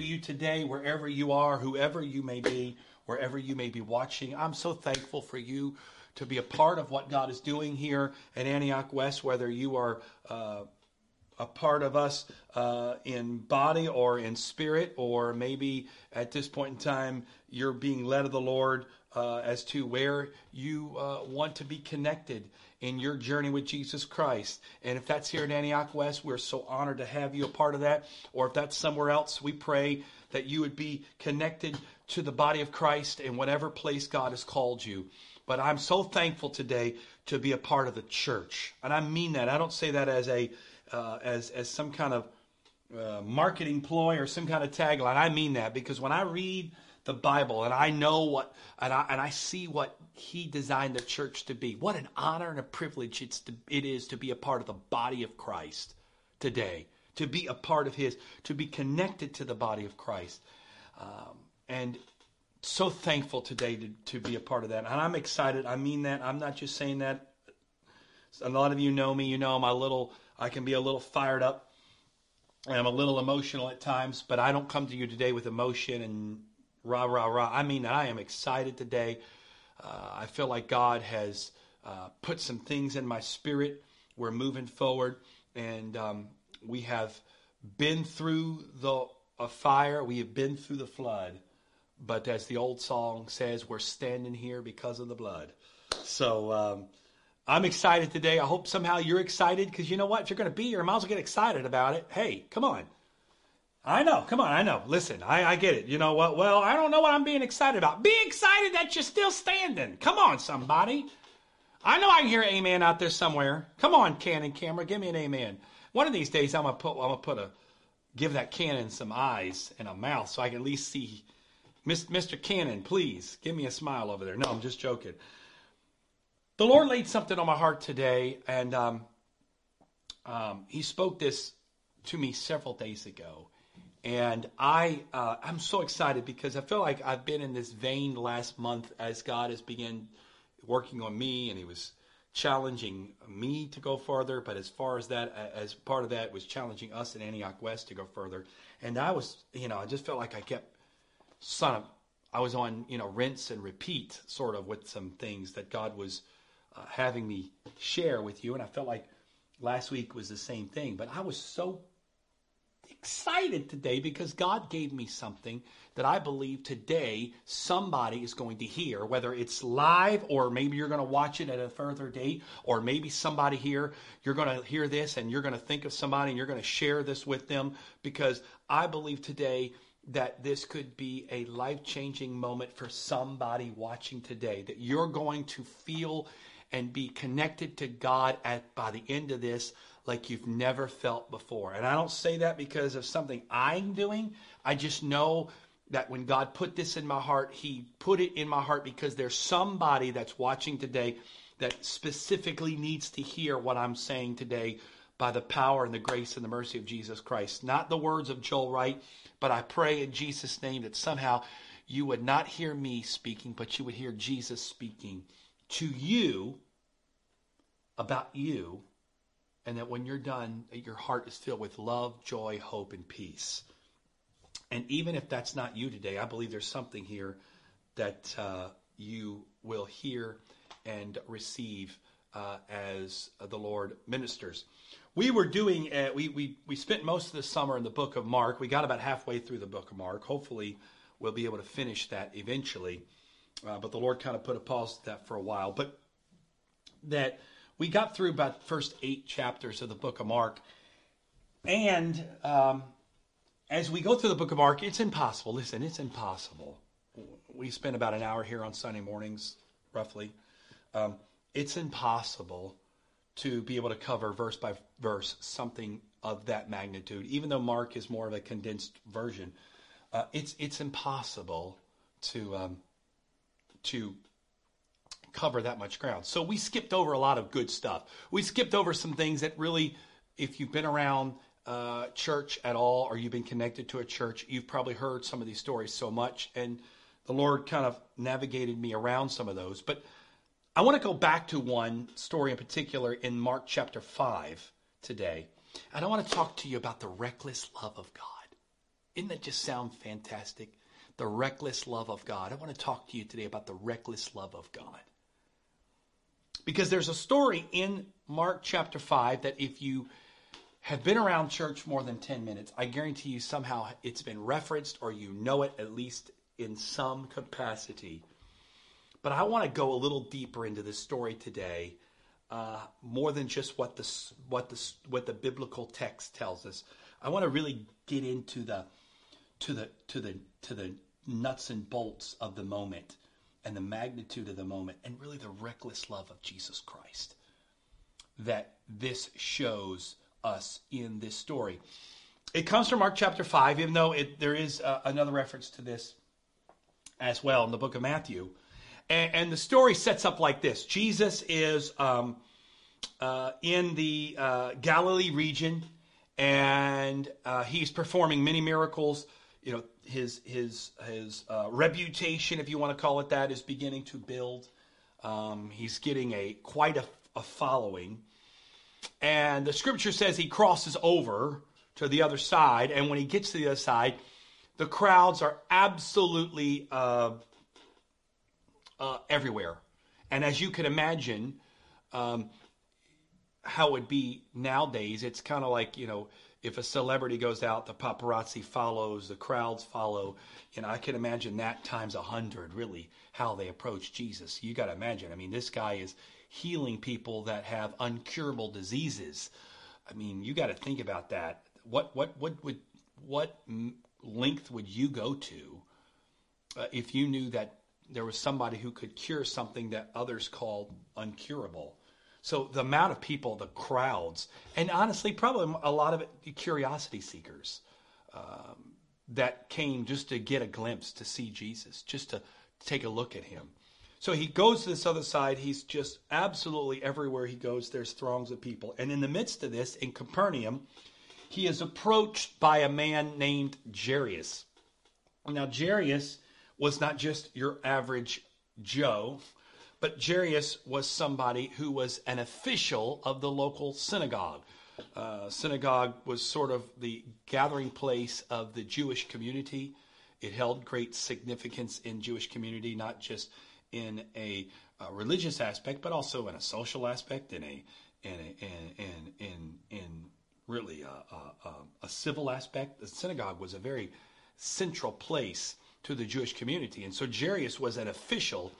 you today, wherever you are, whoever you may be, wherever you may be watching. I'm so thankful for you to be a part of what God is doing here at Antioch West, whether you are uh, a part of us uh, in body or in spirit, or maybe at this point in time you're being led of the Lord uh, as to where you uh, want to be connected in your journey with Jesus Christ. And if that's here at Antioch West, we're so honored to have you a part of that. Or if that's somewhere else, we pray that you would be connected to the body of Christ in whatever place God has called you. But I'm so thankful today to be a part of the church, and I mean that. I don't say that as a uh, as as some kind of uh, marketing ploy or some kind of tagline. I mean that because when I read the Bible and I know what and I, and I see what He designed the church to be, what an honor and a privilege it's to, it is to be a part of the body of Christ today, to be a part of His, to be connected to the body of Christ, um, and so thankful today to, to be a part of that. And I'm excited. I mean that. I'm not just saying that. A lot of you know me. You know I'm a little. I can be a little fired up. And I'm a little emotional at times, but I don't come to you today with emotion and rah rah rah. I mean I am excited today. Uh, I feel like God has uh, put some things in my spirit. We're moving forward, and um, we have been through the a fire. We have been through the flood but as the old song says, we're standing here because of the blood. So um, I'm excited today. I hope somehow you're excited because you know what? If you're going to be here, I might as well get excited about it. Hey, come on. I know. Come on. I know. Listen, I, I get it. You know what? Well, I don't know what I'm being excited about. Be excited that you're still standing. Come on, somebody. I know I can hear amen out there somewhere. Come on, Canon camera, give me an amen. One of these days, I'm gonna put I'm gonna put a give that Canon some eyes and a mouth so I can at least see Mr. Canon, please give me a smile over there. No, I'm just joking. The Lord laid something on my heart today, and um, um, He spoke this to me several days ago. And I, uh, I'm so excited because I feel like I've been in this vein last month as God has begun working on me, and He was challenging me to go further. But as far as that, as part of that, was challenging us in Antioch West to go further. And I was, you know, I just felt like I kept son of, I was on, you know, rinse and repeat sort of with some things that God was uh, having me share with you. And I felt like last week was the same thing. But I was so excited today because God gave me something that I believe today somebody is going to hear, whether it's live or maybe you're going to watch it at a further date, or maybe somebody here, you're going to hear this and you're going to think of somebody and you're going to share this with them because I believe today that this could be a life changing moment for somebody watching today, that you're going to feel and be connected to God at by the end of this like you've never felt before. And I don't say that because of something I'm doing. I just know that when God put this in my heart, He put it in my heart because there's somebody that's watching today that specifically needs to hear what I'm saying today by the power and the grace and the mercy of Jesus Christ. Not the words of Joel Wright, but I pray in Jesus' name that somehow you would not hear me speaking, but you would hear Jesus speaking to you about you, and that when you're done, your heart is filled with love, joy, hope, and peace. And even if that's not you today, I believe there's something here that uh, you will hear and receive uh, as the Lord ministers. We were doing uh, we, we we spent most of the summer in the book of mark. We got about halfway through the book of mark. Hopefully we'll be able to finish that eventually. Uh, but the lord kind of put a pause to that for a while. But that we got through about the first eight chapters of the book of mark and um, as we go through the book of mark it's impossible. Listen it's impossible. We spend about an hour here on sunday mornings roughly. Um, it's impossible to be able to cover verse by verse something of that magnitude. Even though Mark is more of a condensed version, uh, it's it's impossible to um, to cover that much ground. So we skipped over a lot of good stuff. We skipped over some things that really, if you've been around uh, church at all or you've been connected to a church, you've probably heard some of these stories so much, and the Lord kind of navigated me around some of those, but I want to go back to one story in particular in Mark chapter 5 today. And I want to talk to you about the reckless love of God. Isn't that just sound fantastic? The reckless love of God. I want to talk to you today about the reckless love of God. Because there's a story in Mark chapter 5 that if you have been around church more than 10 minutes, I guarantee you somehow it's been referenced or you know it at least in some capacity. But I want to go a little deeper into this story today, uh, more than just what the what the what the biblical text tells us. I want to really get into the to the to the to the nuts and bolts of the moment and the magnitude of the moment and really the reckless love of Jesus Christ that this shows us in this story. It comes from Mark chapter 5, even though it, there is uh, another reference to this as well in the book of Matthew. And, and the story sets up like this Jesus is um, uh, in the uh, Galilee region, and uh, he's performing many miracles. You know, his his his uh, reputation, if you want to call it that, is beginning to build. Um, he's getting a quite a, a following, and the scripture says he crosses over to the other side, and when he gets to the other side, the crowds are absolutely uh, uh, everywhere, and as you can imagine. Um, how it would be nowadays, it's kind of like, you know, if a celebrity goes out, the paparazzi follows, the crowds follow. Know, I can imagine that times a hundred, really, how they approach Jesus. You got to imagine. I mean, this guy is healing people that have uncurable diseases. I mean, you got to think about that. What what what would what length would you go to uh, if you knew that there was somebody who could cure something that others called uncurable? So the amount of people, the crowds, and honestly, probably a lot of it, curiosity seekers um, that came just to get a glimpse to see Jesus, just to take a look at him. So he goes to this other side. He's just absolutely everywhere he goes, there's throngs of people. And in the midst of this, in Capernaum, he is approached by a man named Jairus. Now, Jairus was not just your average Joe. But Jairus was somebody who was an official of the local synagogue. Uh, synagogue was sort of the gathering place of the Jewish community. It held great significance in Jewish community, not just in a, a religious aspect, but also in a social aspect, in a in a, in in in, in really a, a, a civil aspect. The synagogue was a very central place to the Jewish community, and so Jairus was an official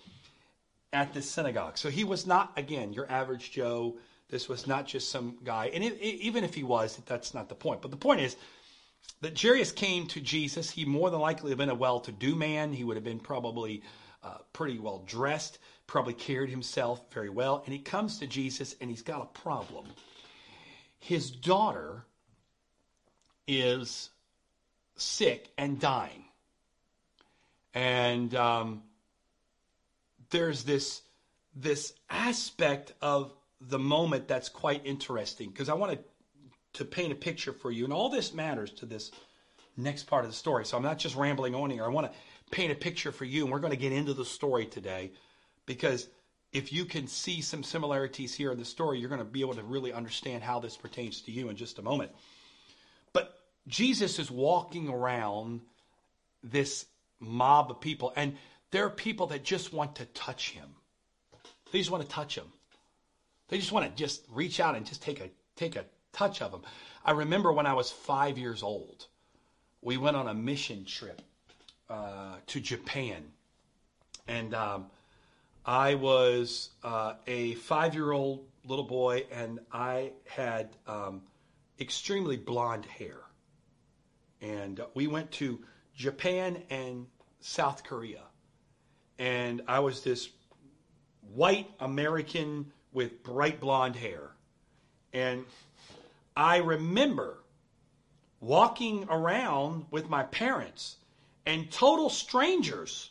at this synagogue. So he was not, again, your average Joe. This was not just some guy. And it, it, even if he was, that's not the point. But the point is that Jairus came to Jesus. He more than likely have been a well to do man. He would have been probably uh, pretty well dressed, probably carried himself very well. And he comes to Jesus and he's got a problem. His daughter is sick and dying. And um, there's this this aspect of the moment that's quite interesting because I wanted to paint a picture for you, and all this matters to this next part of the story. So I'm not just rambling on here. I want to paint a picture for you, and we're going to get into the story today because if you can see some similarities here in the story, you're going to be able to really understand how this pertains to you in just a moment. But Jesus is walking around this mob of people, and there are people that just want to touch him. They just want to touch him. They just want to just reach out and just take a take a touch of him. I remember when I was five years old, we went on a mission trip uh, to Japan, and um, I was uh, a five-year-old little boy, and I had um, extremely blonde hair, and we went to Japan and South Korea and I was this white American with bright blonde hair. And I remember walking around with my parents and total strangers.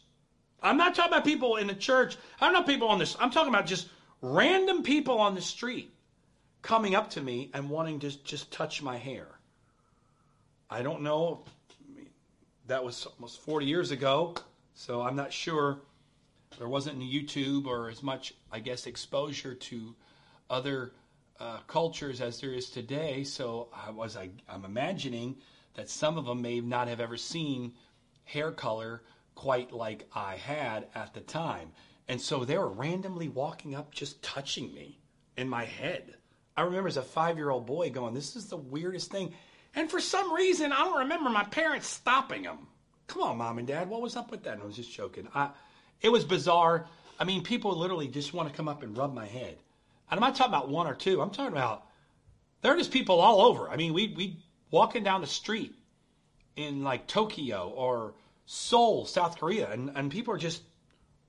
I'm not talking about people in the church. I'm not people on this. I'm talking about just random people on the street coming up to me and wanting to just touch my hair. I don't know. That was almost 40 years ago, so I'm not sure there wasn't YouTube or as much, I guess, exposure to other uh, cultures as there is today. So I was, I, I'm imagining that some of them may not have ever seen hair color quite like I had at the time. And so they were randomly walking up, just touching me in my head. I remember as a five year old boy going, This is the weirdest thing. And for some reason, I don't remember my parents stopping them. Come on, mom and dad, what was up with that? And I was just joking. I, it was bizarre. I mean, people literally just want to come up and rub my head. And I'm not talking about one or two. I'm talking about there are just people all over. I mean, we we walking down the street in like Tokyo or Seoul, South Korea, and, and people are just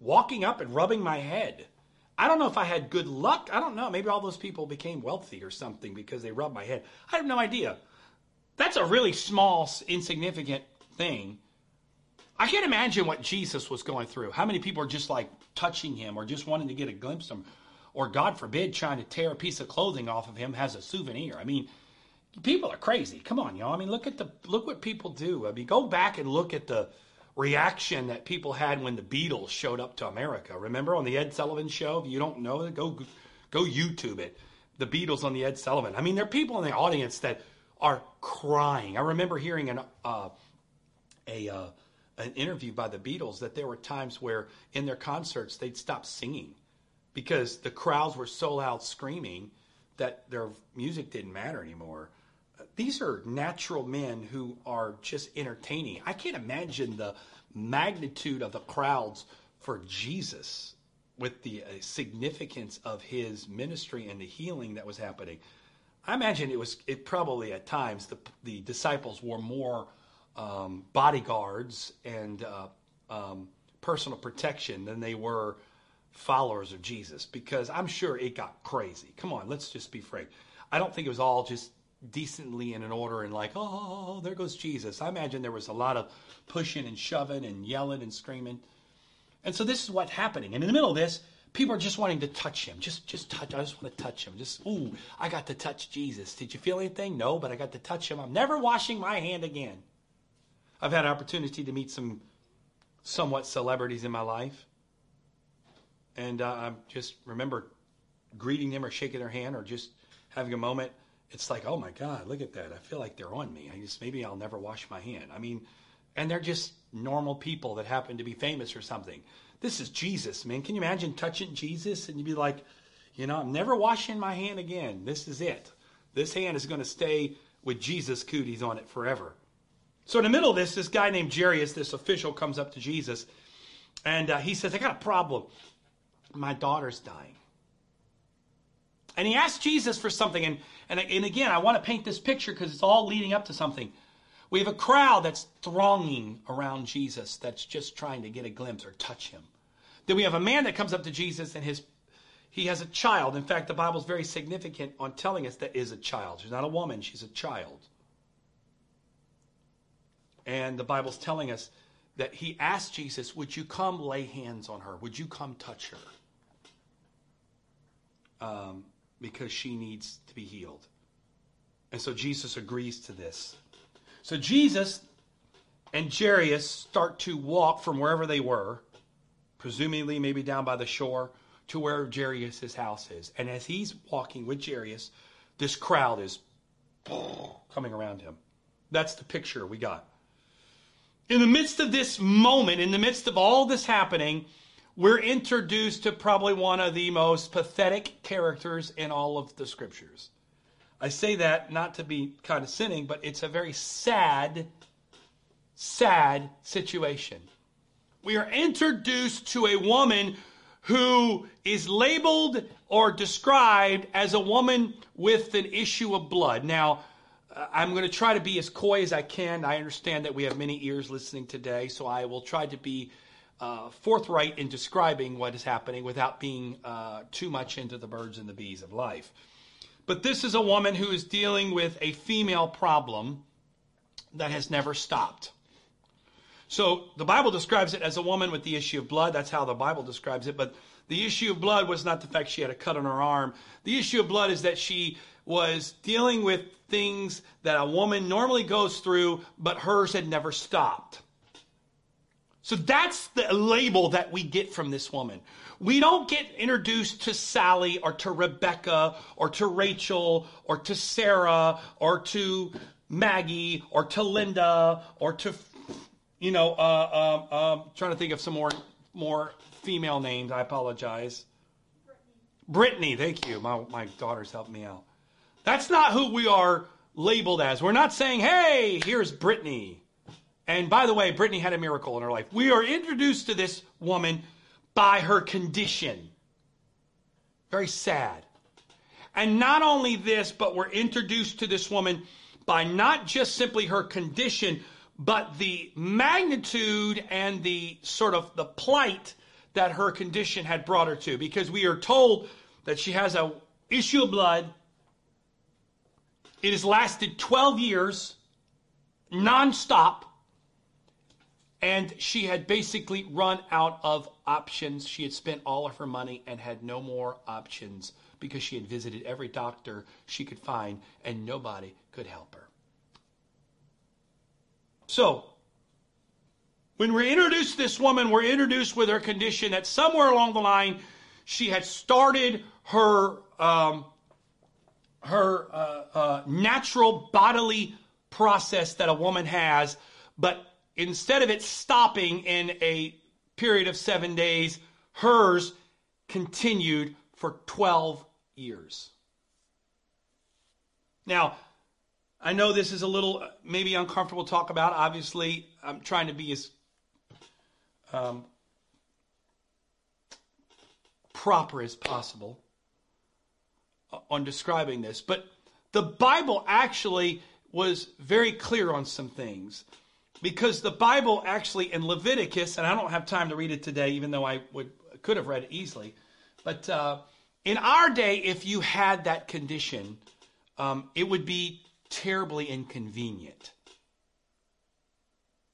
walking up and rubbing my head. I don't know if I had good luck. I don't know. Maybe all those people became wealthy or something because they rubbed my head. I have no idea. That's a really small, insignificant thing. I can't imagine what Jesus was going through. How many people are just like touching him or just wanting to get a glimpse of him, or God forbid, trying to tear a piece of clothing off of him as a souvenir. I mean, people are crazy. Come on, y'all. I mean, look at the look what people do. I mean, go back and look at the reaction that people had when the Beatles showed up to America. Remember on the Ed Sullivan show? If you don't know go go YouTube it. The Beatles on the Ed Sullivan. I mean, there are people in the audience that are crying. I remember hearing an uh, a uh, an interview by the Beatles that there were times where in their concerts they'd stop singing because the crowds were so loud screaming that their music didn't matter anymore. These are natural men who are just entertaining. I can't imagine the magnitude of the crowds for Jesus with the uh, significance of his ministry and the healing that was happening. I imagine it was it probably at times the the disciples were more um, bodyguards and uh, um, personal protection than they were followers of Jesus because I'm sure it got crazy. Come on, let's just be frank. I don't think it was all just decently in an order and like, oh, there goes Jesus. I imagine there was a lot of pushing and shoving and yelling and screaming. And so this is what's happening. And in the middle of this, people are just wanting to touch him. Just just touch. I just want to touch him. Just ooh, I got to touch Jesus. Did you feel anything? No, but I got to touch him. I'm never washing my hand again. I've had an opportunity to meet some somewhat celebrities in my life. And uh, I just remember greeting them or shaking their hand or just having a moment it's like, oh my God, look at that. I feel like they're on me. I just maybe I'll never wash my hand. I mean, and they're just normal people that happen to be famous or something. This is Jesus, man. Can you imagine touching Jesus and you'd be like, you know, I'm never washing my hand again. This is it. This hand is going to stay with Jesus cooties on it forever. So in the middle of this, this guy named Jairus, this official, comes up to Jesus, and uh, he says, "I got a problem. My daughter's dying." And he asks Jesus for something. And, and, and again, I want to paint this picture because it's all leading up to something. We have a crowd that's thronging around Jesus that's just trying to get a glimpse or touch him. Then we have a man that comes up to Jesus and his he has a child. In fact, the Bible's very significant on telling us that is a child. She's not a woman, she's a child. And the Bible's telling us that he asked Jesus, Would you come lay hands on her? Would you come touch her? Um, because she needs to be healed. And so Jesus agrees to this. So Jesus and Jairus start to walk from wherever they were, presumably maybe down by the shore, to where Jairus' house is. And as he's walking with Jairus, this crowd is coming around him. That's the picture we got. In the midst of this moment, in the midst of all this happening, we're introduced to probably one of the most pathetic characters in all of the scriptures. I say that not to be condescending, but it's a very sad, sad situation. We are introduced to a woman who is labeled or described as a woman with an issue of blood. Now, I'm going to try to be as coy as I can. I understand that we have many ears listening today, so I will try to be uh, forthright in describing what is happening without being uh, too much into the birds and the bees of life. But this is a woman who is dealing with a female problem that has never stopped. So the Bible describes it as a woman with the issue of blood. That's how the Bible describes it. But the issue of blood was not the fact she had a cut on her arm. The issue of blood is that she was dealing with things that a woman normally goes through, but hers had never stopped. So that's the label that we get from this woman. We don't get introduced to Sally or to Rebecca or to Rachel or to Sarah or to Maggie or to Linda or to, you know, uh, um, um, trying to think of some more more female names. I apologize. Brittany, thank you. My, my daughter's helped me out. That's not who we are labeled as. We're not saying, hey, here's Brittany. And by the way, Brittany had a miracle in her life. We are introduced to this woman by her condition. Very sad. And not only this, but we're introduced to this woman by not just simply her condition, but the magnitude and the sort of the plight that her condition had brought her to. Because we are told that she has a issue of blood. It has lasted 12 years, nonstop. And she had basically run out of options. She had spent all of her money and had no more options because she had visited every doctor she could find and nobody could help her. So, when we're introduced this woman, we're introduced with her condition that somewhere along the line she had started her um, her uh, uh, natural bodily process that a woman has, but instead of it stopping in a period of seven days, hers continued for 12 years. Now, I know this is a little uh, maybe uncomfortable to talk about. Obviously, I'm trying to be as um, proper as possible on describing this. But the Bible actually was very clear on some things because the Bible actually in Leviticus, and I don't have time to read it today, even though I would could have read it easily, but uh, in our day, if you had that condition, um, it would be terribly inconvenient.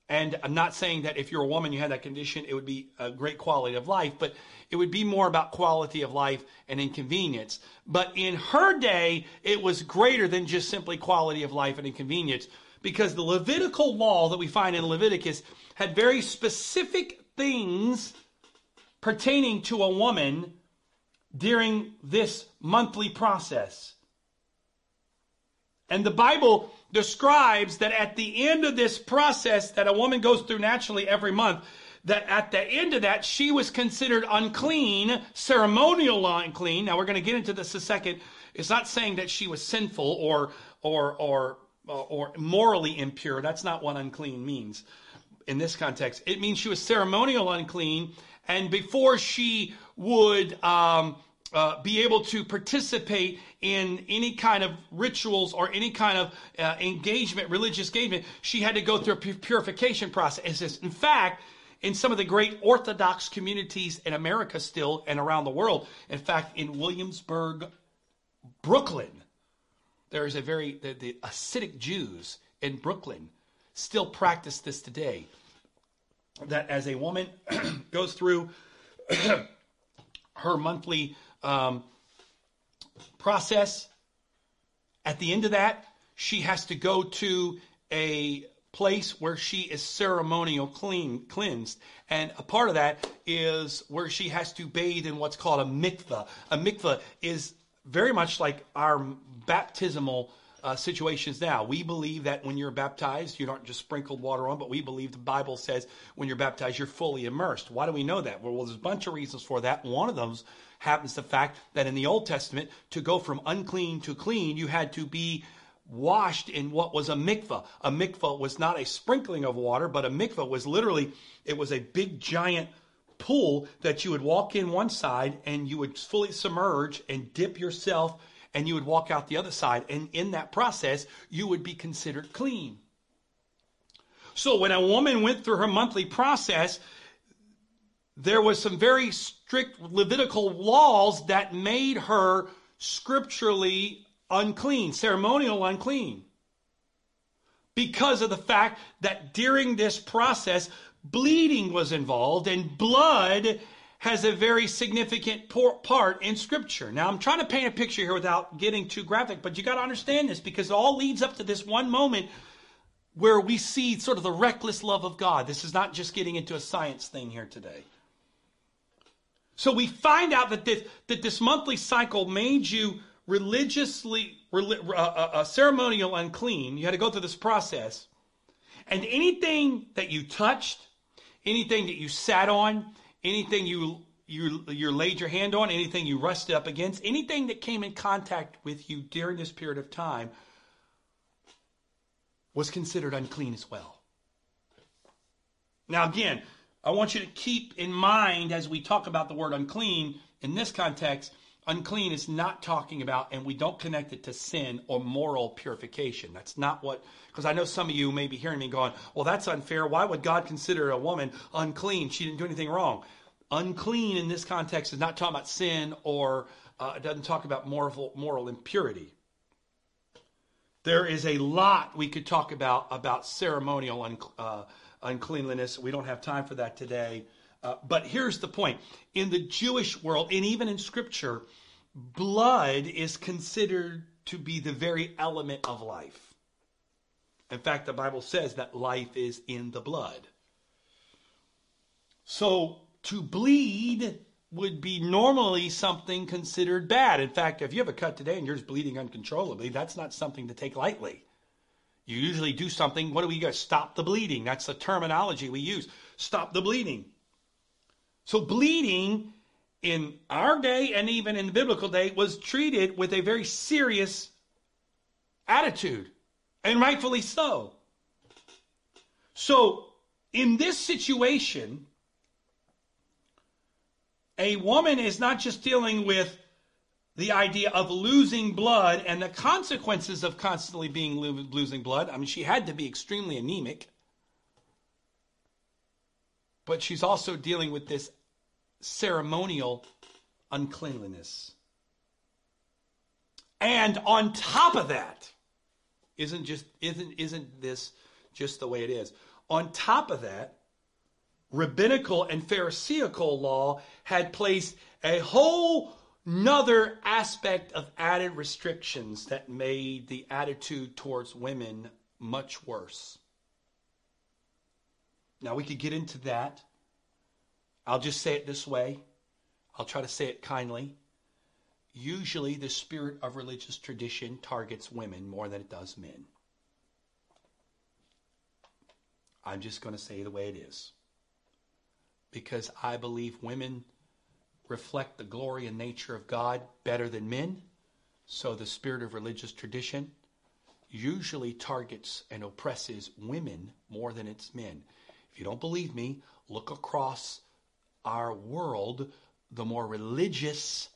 And I'm not saying that if you're a woman, you had that condition, it would be a great quality of life, but it would be more about quality of life and inconvenience. But in her day, it was greater than just simply quality of life and inconvenience because the Levitical law that we find in Leviticus had very specific things pertaining to a woman during this monthly process. And the Bible describes that at the end of this process that a woman goes through naturally every month, that at the end of that, she was considered unclean, ceremonial unclean. Now we're going to get into this a second. It's not saying that she was sinful or or or uh, or morally impure. That's not what unclean means in this context. It means she was ceremonial unclean, and before she would um, uh, be able to participate in any kind of rituals or any kind of uh, engagement, religious engagement, she had to go through a purification process. In fact, in some of the great Orthodox communities in America still and around the world, in fact, in Williamsburg, Brooklyn, there is a very, the, the Jews in Brooklyn still practice this today. That as a woman goes through her monthly um, process, at the end of that, she has to go to a place where she is ceremonial clean cleansed and a part of that is where she has to bathe in what's called a mikvah a mikvah is very much like our baptismal uh, situations now. We believe that when you're baptized, you aren't just sprinkled water on, but we believe the Bible says when you're baptized, you're fully immersed. Why do we know that? Well, well there's a bunch of reasons for that. One of those happens the fact that in the Old Testament, to go from unclean to clean, you had to be washed in what was a mikvah. A mikvah was not a sprinkling of water, but a mikvah was literally, it was a big giant pool that you would walk in one side and you would fully submerge and dip yourself and you would walk out the other side. And in that process, you would be considered clean. So when a woman went through her monthly process, there was some very strict Levitical laws that made her scripturally unclean, ceremonial unclean. Because of the fact that during this process, bleeding was involved, and blood has a very significant part in Scripture. Now, I'm trying to paint a picture here without getting too graphic, but you got to understand this because it all leads up to this one moment where we see sort of the reckless love of God. This is not just getting into a science thing here today. So we find out that this, that this monthly cycle made you religiously, uh, uh, uh, ceremonial unclean. You had to go through this process. And anything that you touched, anything that you sat on, anything you you you laid your hand on, anything you rusted up against, anything that came in contact with you during this period of time was considered unclean as well. Now again, I want you to keep in mind as we talk about the word unclean in this context, unclean is not talking about, and we don't connect it to sin or moral purification. That's not what, because I know some of you may be hearing me going, well, that's unfair. Why would God consider a woman unclean? She didn't do anything wrong. Unclean in this context is not talking about sin or uh, it doesn't talk about moral, moral impurity. There is a lot we could talk about about ceremonial un, uh, uncleanliness. We don't have time for that today. Uh, but here's the point in the Jewish world, and even in Scripture, blood is considered to be the very element of life. In fact, the Bible says that life is in the blood. So to bleed would be normally something considered bad. In fact, if you have a cut today and you're just bleeding uncontrollably, that's not something to take lightly. You usually do something, what do we got? Stop the bleeding. That's the terminology we use. Stop the bleeding. So bleeding in our day and even in the biblical day was treated with a very serious attitude, and rightfully so. So in this situation, a woman is not just dealing with the idea of losing blood and the consequences of constantly being losing blood. I mean, she had to be extremely anemic. But she's also dealing with this ceremonial uncleanliness. And on top of that, isn't just isn't isn't this just the way it is? On top of that, rabbinical and pharisaical law had placed a whole another aspect of added restrictions that made the attitude towards women much worse. Now, we could get into that. I'll just say it this way. I'll try to say it kindly. Usually, the spirit of religious tradition targets women more than it does men. I'm just going to say the way it is. Because I believe women reflect the glory and nature of God better than men. So the spirit of religious tradition usually targets and oppresses women more than its men. If you don't believe me, look across our world. The more religious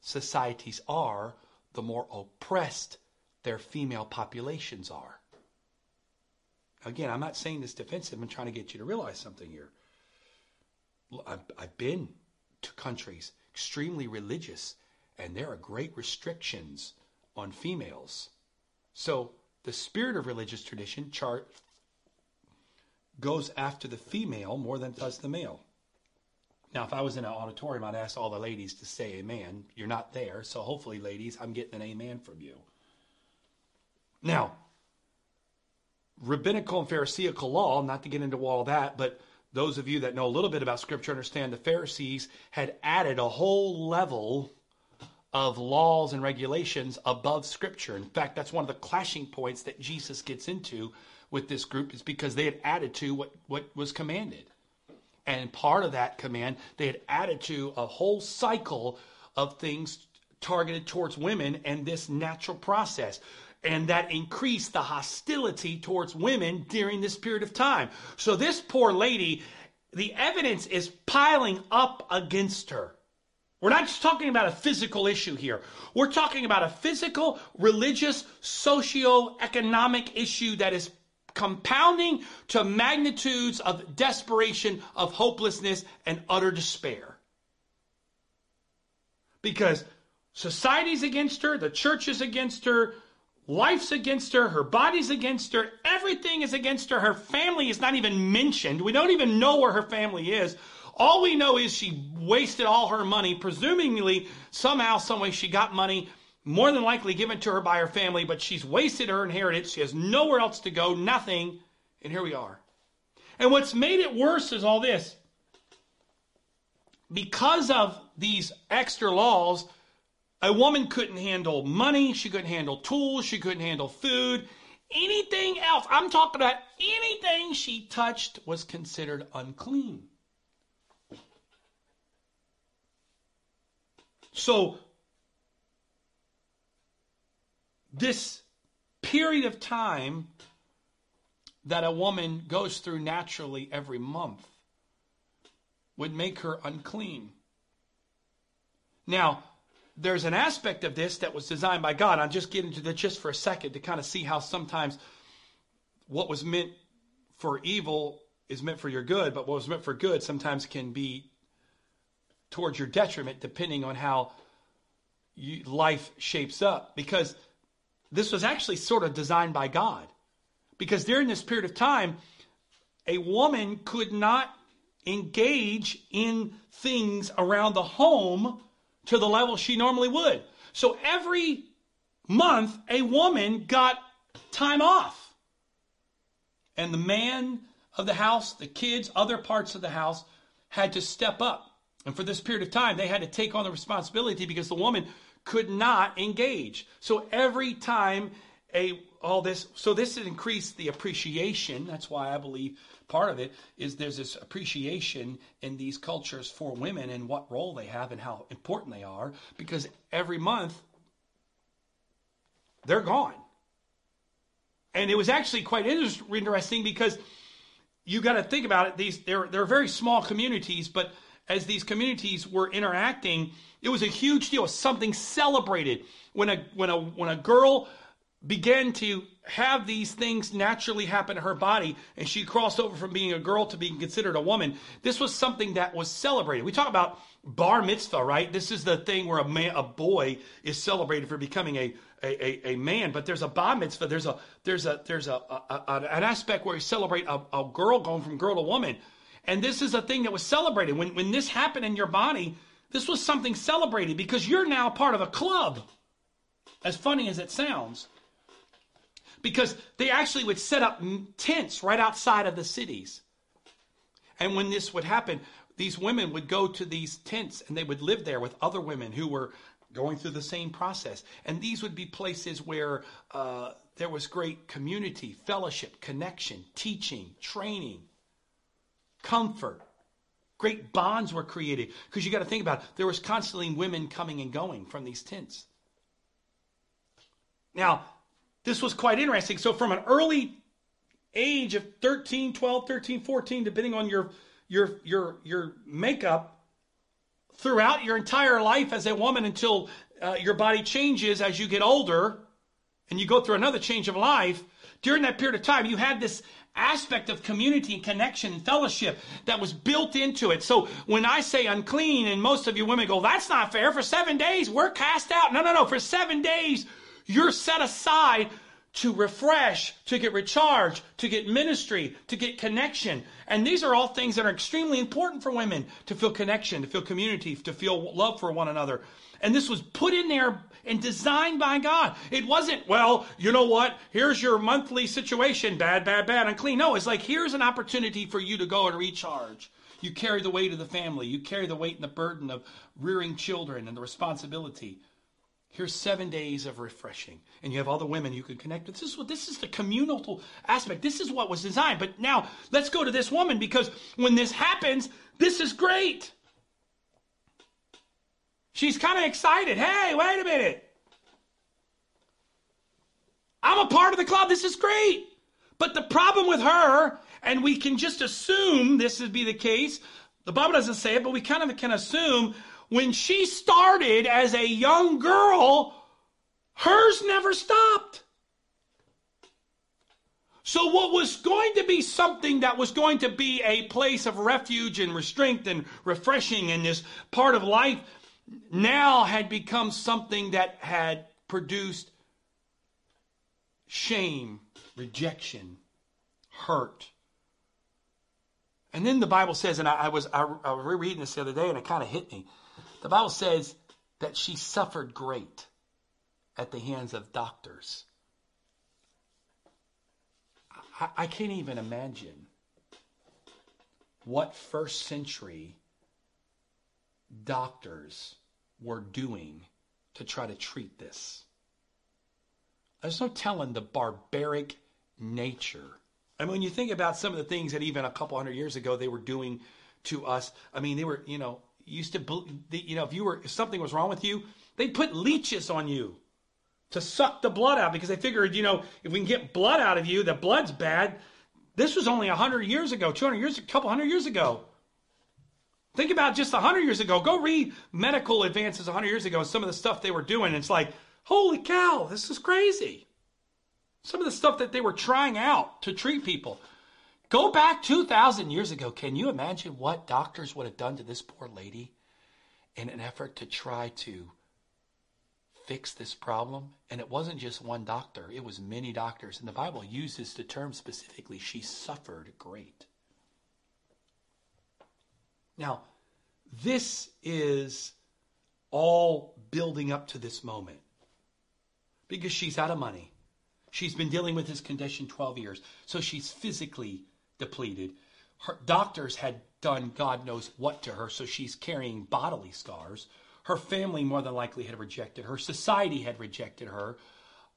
societies are, the more oppressed their female populations are. Again, I'm not saying this defensive. I'm trying to get you to realize something here. I've, been countries extremely religious, and there are great restrictions on females. So the spirit of religious tradition chart goes after the female more than does the male. Now, if I was in an auditorium, I'd ask all the ladies to say amen. You're not there, so hopefully, ladies, I'm getting an amen from you. Now, rabbinical and pharisaical law, not to get into all that, but those of you that know a little bit about Scripture understand the Pharisees had added a whole level of laws and regulations above Scripture. In fact, that's one of the clashing points that Jesus gets into with this group, is because they had added to what, what was commanded. And part of that command, they had added to a whole cycle of things targeted towards women and this natural process and that increased the hostility towards women during this period of time. So this poor lady, the evidence is piling up against her. We're not just talking about a physical issue here. We're talking about a physical, religious, socio-economic issue that is compounding to magnitudes of desperation, of hopelessness, and utter despair. Because society's against her, the church is against her, Life's against her. Her body's against her. Everything is against her. Her family is not even mentioned. We don't even know where her family is. All we know is she wasted all her money. Presumably, somehow, someway, she got money more than likely given to her by her family, but she's wasted her inheritance. She has nowhere else to go, nothing. And here we are. And what's made it worse is all this. Because of these extra laws, A woman couldn't handle money, she couldn't handle tools, she couldn't handle food. Anything else, I'm talking about anything she touched was considered unclean. So, this period of time that a woman goes through naturally every month would make her unclean. Now, there's an aspect of this that was designed by God. I'm just getting into that just for a second to kind of see how sometimes what was meant for evil is meant for your good, but what was meant for good sometimes can be towards your detriment depending on how you, life shapes up. Because this was actually sort of designed by God. Because during this period of time, a woman could not engage in things around the home to the level she normally would. So every month, a woman got time off. And the man of the house, the kids, other parts of the house had to step up. And for this period of time, they had to take on the responsibility because the woman could not engage. So every time a all this so this increased the appreciation. That's why I believe part of it is there's this appreciation in these cultures for women and what role they have and how important they are because every month they're gone. And it was actually quite interesting because you got to think about it. These they're they're very small communities, but as these communities were interacting, it was a huge deal. Something celebrated when a when a when a girl began to have these things naturally happen to her body and she crossed over from being a girl to being considered a woman. This was something that was celebrated. We talk about bar mitzvah right? This is the thing where a man a boy is celebrated for becoming a a, a, a man. But there's a bat mitzvah. There's a there's a there's a, a, a an aspect where you celebrate a, a girl going from girl to woman. And this is a thing that was celebrated. When when this happened in your body this was something celebrated because you're now part of a club. As funny as it sounds because they actually would set up tents right outside of the cities. And when this would happen, these women would go to these tents and they would live there with other women who were going through the same process. And these would be places where uh, there was great community, fellowship, connection, teaching, training, comfort. Great bonds were created because you got to think about it. There was constantly women coming and going from these tents. Now, this was quite interesting. So from an early age of 13, 12, 13, 14, depending on your your your your makeup, throughout your entire life as a woman until uh, your body changes as you get older and you go through another change of life, during that period of time, you had this aspect of community and connection and fellowship that was built into it. So when I say unclean, and most of you women go, that's not fair. For seven days, we're cast out. No, no, no. For seven days, you're set aside to refresh, to get recharged, to get ministry, to get connection. And these are all things that are extremely important for women to feel connection, to feel community, to feel love for one another. And this was put in there and designed by God. It wasn't, well, you know what? Here's your monthly situation bad, bad, bad, unclean. No, it's like, here's an opportunity for you to go and recharge. You carry the weight of the family, you carry the weight and the burden of rearing children and the responsibility. Here's seven days of refreshing. And you have all the women you can connect with. This is what this is the communal aspect. This is what was designed. But now let's go to this woman because when this happens, this is great. She's kind of excited. Hey, wait a minute. I'm a part of the club. This is great. But the problem with her, and we can just assume this would be the case, the Bible doesn't say it, but we kind of can assume when she started as a young girl, hers never stopped. So, what was going to be something that was going to be a place of refuge and restraint and refreshing in this part of life now had become something that had produced shame, rejection, hurt. And then the Bible says, and I, I was I, I was rereading this the other day, and it kind of hit me. The Bible says that she suffered great at the hands of doctors. I, I can't even imagine what first century doctors were doing to try to treat this. There's no telling the barbaric nature. I mean, when you think about some of the things that even a couple hundred years ago they were doing to us, I mean, they were, you know, used to, you know, if you were, if something was wrong with you, they'd put leeches on you to suck the blood out because they figured, you know, if we can get blood out of you, the blood's bad. This was only 100 years ago, 200 years, a couple hundred years ago. Think about just 100 years ago. Go read medical advances 100 years ago and some of the stuff they were doing. It's like, holy cow, this is crazy. Some of the stuff that they were trying out to treat people. Go back 2,000 years ago. Can you imagine what doctors would have done to this poor lady in an effort to try to fix this problem? And it wasn't just one doctor, it was many doctors. And the Bible uses the term specifically, she suffered great. Now, this is all building up to this moment because she's out of money. She's been dealing with this condition 12 years, so she's physically depleted. Her doctors had done God knows what to her, so she's carrying bodily scars. Her family more than likely had rejected her. Society had rejected her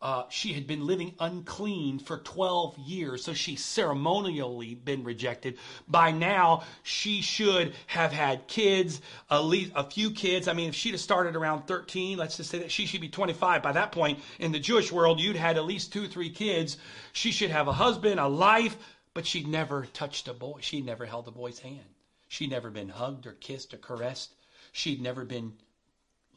uh, she had been living unclean for 12 years, so she ceremonially been rejected. By now, she should have had kids, at least a few kids. I mean, if she'd have started around 13, let's just say that she should be 25. By that point, in the Jewish world, you'd had at least two, three kids. She should have a husband, a life, but she'd never touched a boy. She'd never held a boy's hand. She'd never been hugged or kissed or caressed. She'd never been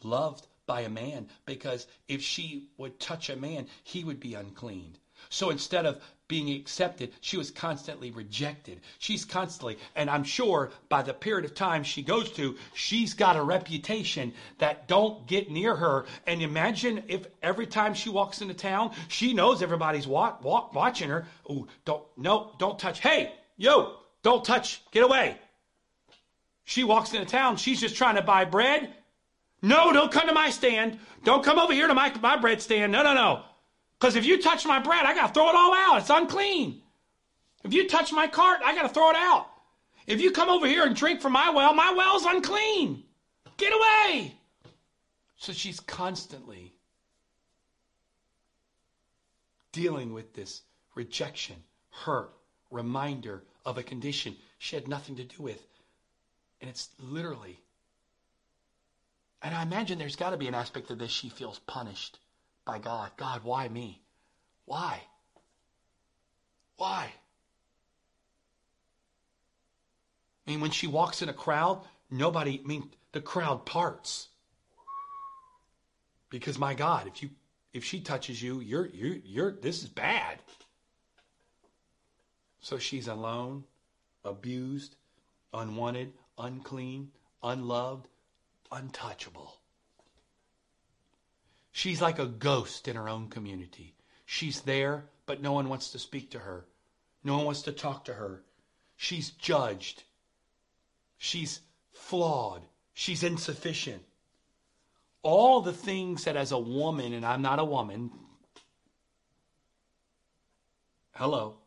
loved by a man because if she would touch a man, he would be unclean. So instead of being accepted, she was constantly rejected. She's constantly, and I'm sure by the period of time she goes to, she's got a reputation that don't get near her. And imagine if every time she walks into town, she knows everybody's walk, walk, watching her. Oh, don't, no, don't touch. Hey, yo, don't touch. Get away. She walks into town. She's just trying to buy bread. No, don't come to my stand. Don't come over here to my, my bread stand. No, no, no. Because if you touch my bread, I got to throw it all out. It's unclean. If you touch my cart, I got to throw it out. If you come over here and drink from my well, my well's unclean. Get away. So she's constantly dealing with this rejection, hurt, reminder of a condition she had nothing to do with. And it's literally and I imagine there's got to be an aspect of this she feels punished by God. God, why me? Why? Why? I mean, when she walks in a crowd, nobody, I mean, the crowd parts. Because my God, if you if she touches you, you're you're you're this is bad. So she's alone, abused, unwanted, unclean, unloved, untouchable. She's like a ghost in her own community. She's there, but no one wants to speak to her. No one wants to talk to her. She's judged. She's flawed. She's insufficient. All the things that, as a woman, and I'm not a woman, hello,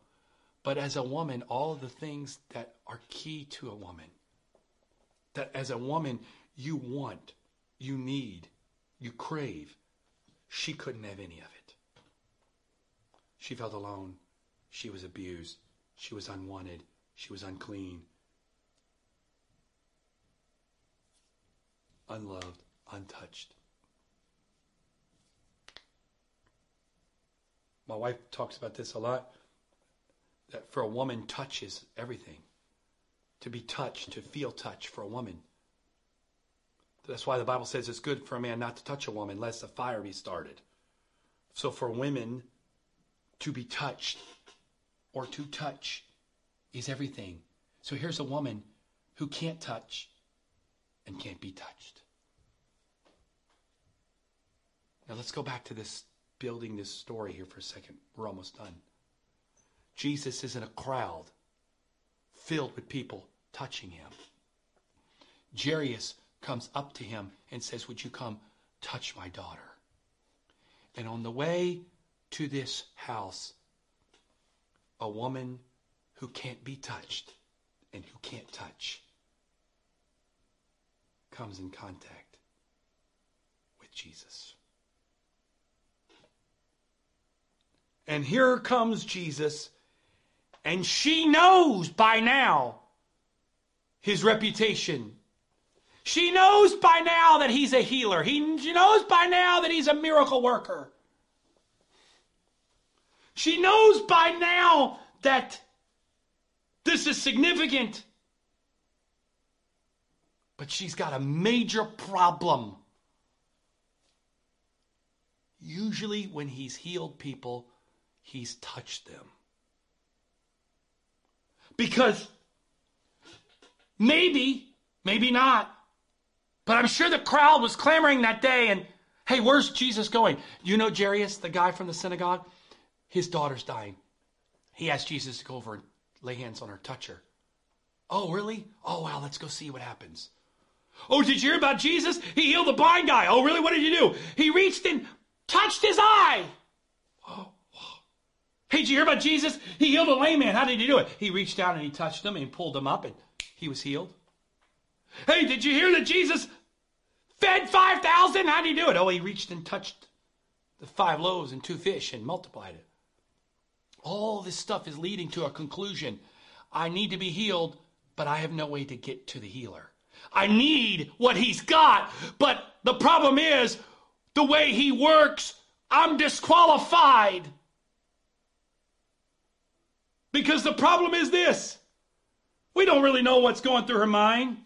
but as a woman, all the things that are key to a woman. That as a woman, you want, you need, you crave. She couldn't have any of it. She felt alone. She was abused. She was unwanted. She was unclean. Unloved, untouched. My wife talks about this a lot. That for a woman, touch is everything. To be touched, to feel touch for a woman that's why the Bible says it's good for a man not to touch a woman lest a fire be started. So for women to be touched or to touch is everything. So here's a woman who can't touch and can't be touched. Now let's go back to this building this story here for a second. We're almost done. Jesus is in a crowd filled with people touching him. Jairus comes up to him and says, Would you come touch my daughter? And on the way to this house, a woman who can't be touched and who can't touch comes in contact with Jesus. And here comes Jesus, and she knows by now his reputation. She knows by now that he's a healer. He, she knows by now that he's a miracle worker. She knows by now that this is significant. But she's got a major problem. Usually, when he's healed people, he's touched them. Because maybe, maybe not, but I'm sure the crowd was clamoring that day and, hey, where's Jesus going? You know Jairus, the guy from the synagogue? His daughter's dying. He asked Jesus to go over and lay hands on her, touch her. Oh, really? Oh, wow, let's go see what happens. Oh, did you hear about Jesus? He healed the blind guy. Oh, really? What did you do? He reached and touched his eye. Oh, Hey, did you hear about Jesus? He healed a lame man. How did he do it? He reached down and he touched him and pulled him up and he was healed. Hey, did you hear that Jesus fed 5,000? How did he do it? Oh, he reached and touched the five loaves and two fish and multiplied it. All this stuff is leading to a conclusion. I need to be healed, but I have no way to get to the healer. I need what he's got, but the problem is the way he works, I'm disqualified. Because the problem is this we don't really know what's going through her mind.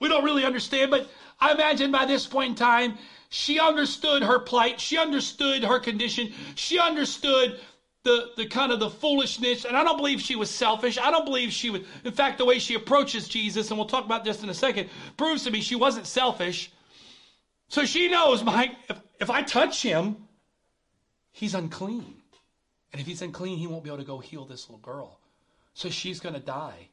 We don't really understand, but I imagine by this point in time, she understood her plight. She understood her condition. She understood the, the kind of the foolishness. And I don't believe she was selfish. I don't believe she was, in fact, the way she approaches Jesus, and we'll talk about this in a second, proves to me she wasn't selfish. So she knows, Mike, if, if I touch him, he's unclean. And if he's unclean, he won't be able to go heal this little girl. So she's going to die.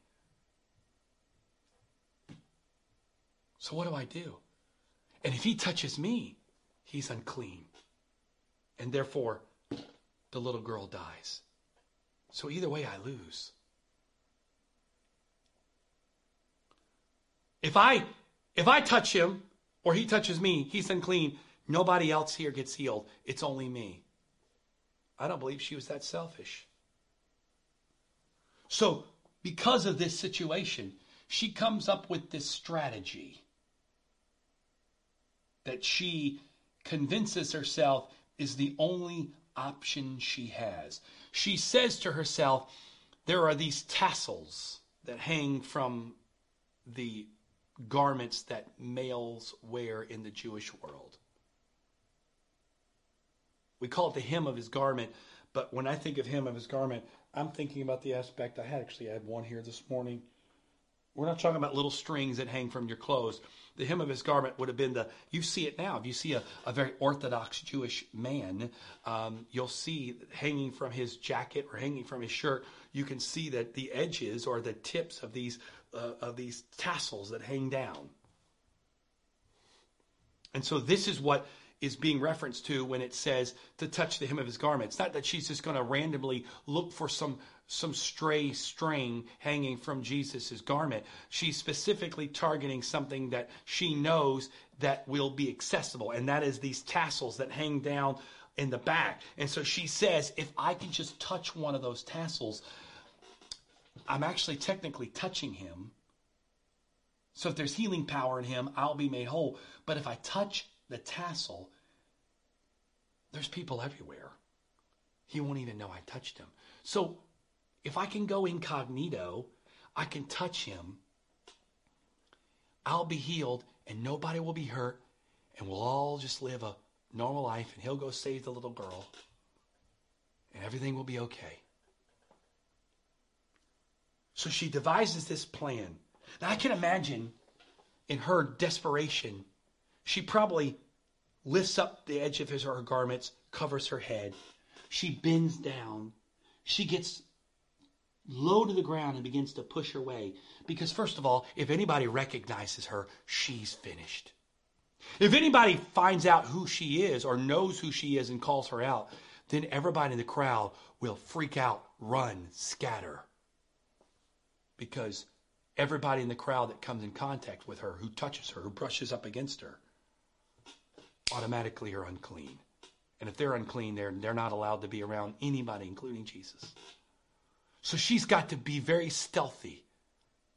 So what do I do? And if he touches me, he's unclean. And therefore, the little girl dies. So either way, I lose. If I if I touch him or he touches me, he's unclean. Nobody else here gets healed. It's only me. I don't believe she was that selfish. So, because of this situation, she comes up with this strategy that she convinces herself is the only option she has. She says to herself, There are these tassels that hang from the garments that males wear in the Jewish world. We call it the hem of his garment, but when I think of hem of his garment, I'm thinking about the aspect. I had actually had one here this morning. We're not talking about little strings that hang from your clothes. The hem of his garment would have been the, you see it now. If you see a, a very Orthodox Jewish man, um, you'll see hanging from his jacket or hanging from his shirt, you can see that the edges or the tips of these, uh, of these tassels that hang down. And so this is what is being referenced to when it says to touch the hem of his garment. It's not that she's just going to randomly look for some some stray string hanging from Jesus' garment. She's specifically targeting something that she knows that will be accessible, and that is these tassels that hang down in the back. And so she says, if I can just touch one of those tassels, I'm actually technically touching him. So if there's healing power in him, I'll be made whole. But if I touch the tassel, there's people everywhere. He won't even know I touched him. So if I can go incognito, I can touch him. I'll be healed and nobody will be hurt and we'll all just live a normal life and he'll go save the little girl and everything will be okay. So she devises this plan. Now I can imagine in her desperation, she probably lifts up the edge of his or her garments, covers her head. She bends down. She gets low to the ground and begins to push her way. Because, first of all, if anybody recognizes her, she's finished. If anybody finds out who she is or knows who she is and calls her out, then everybody in the crowd will freak out, run, scatter. Because everybody in the crowd that comes in contact with her, who touches her, who brushes up against her, automatically are unclean. And if they're unclean, they're, they're not allowed to be around anybody, including Jesus. So she's got to be very stealthy,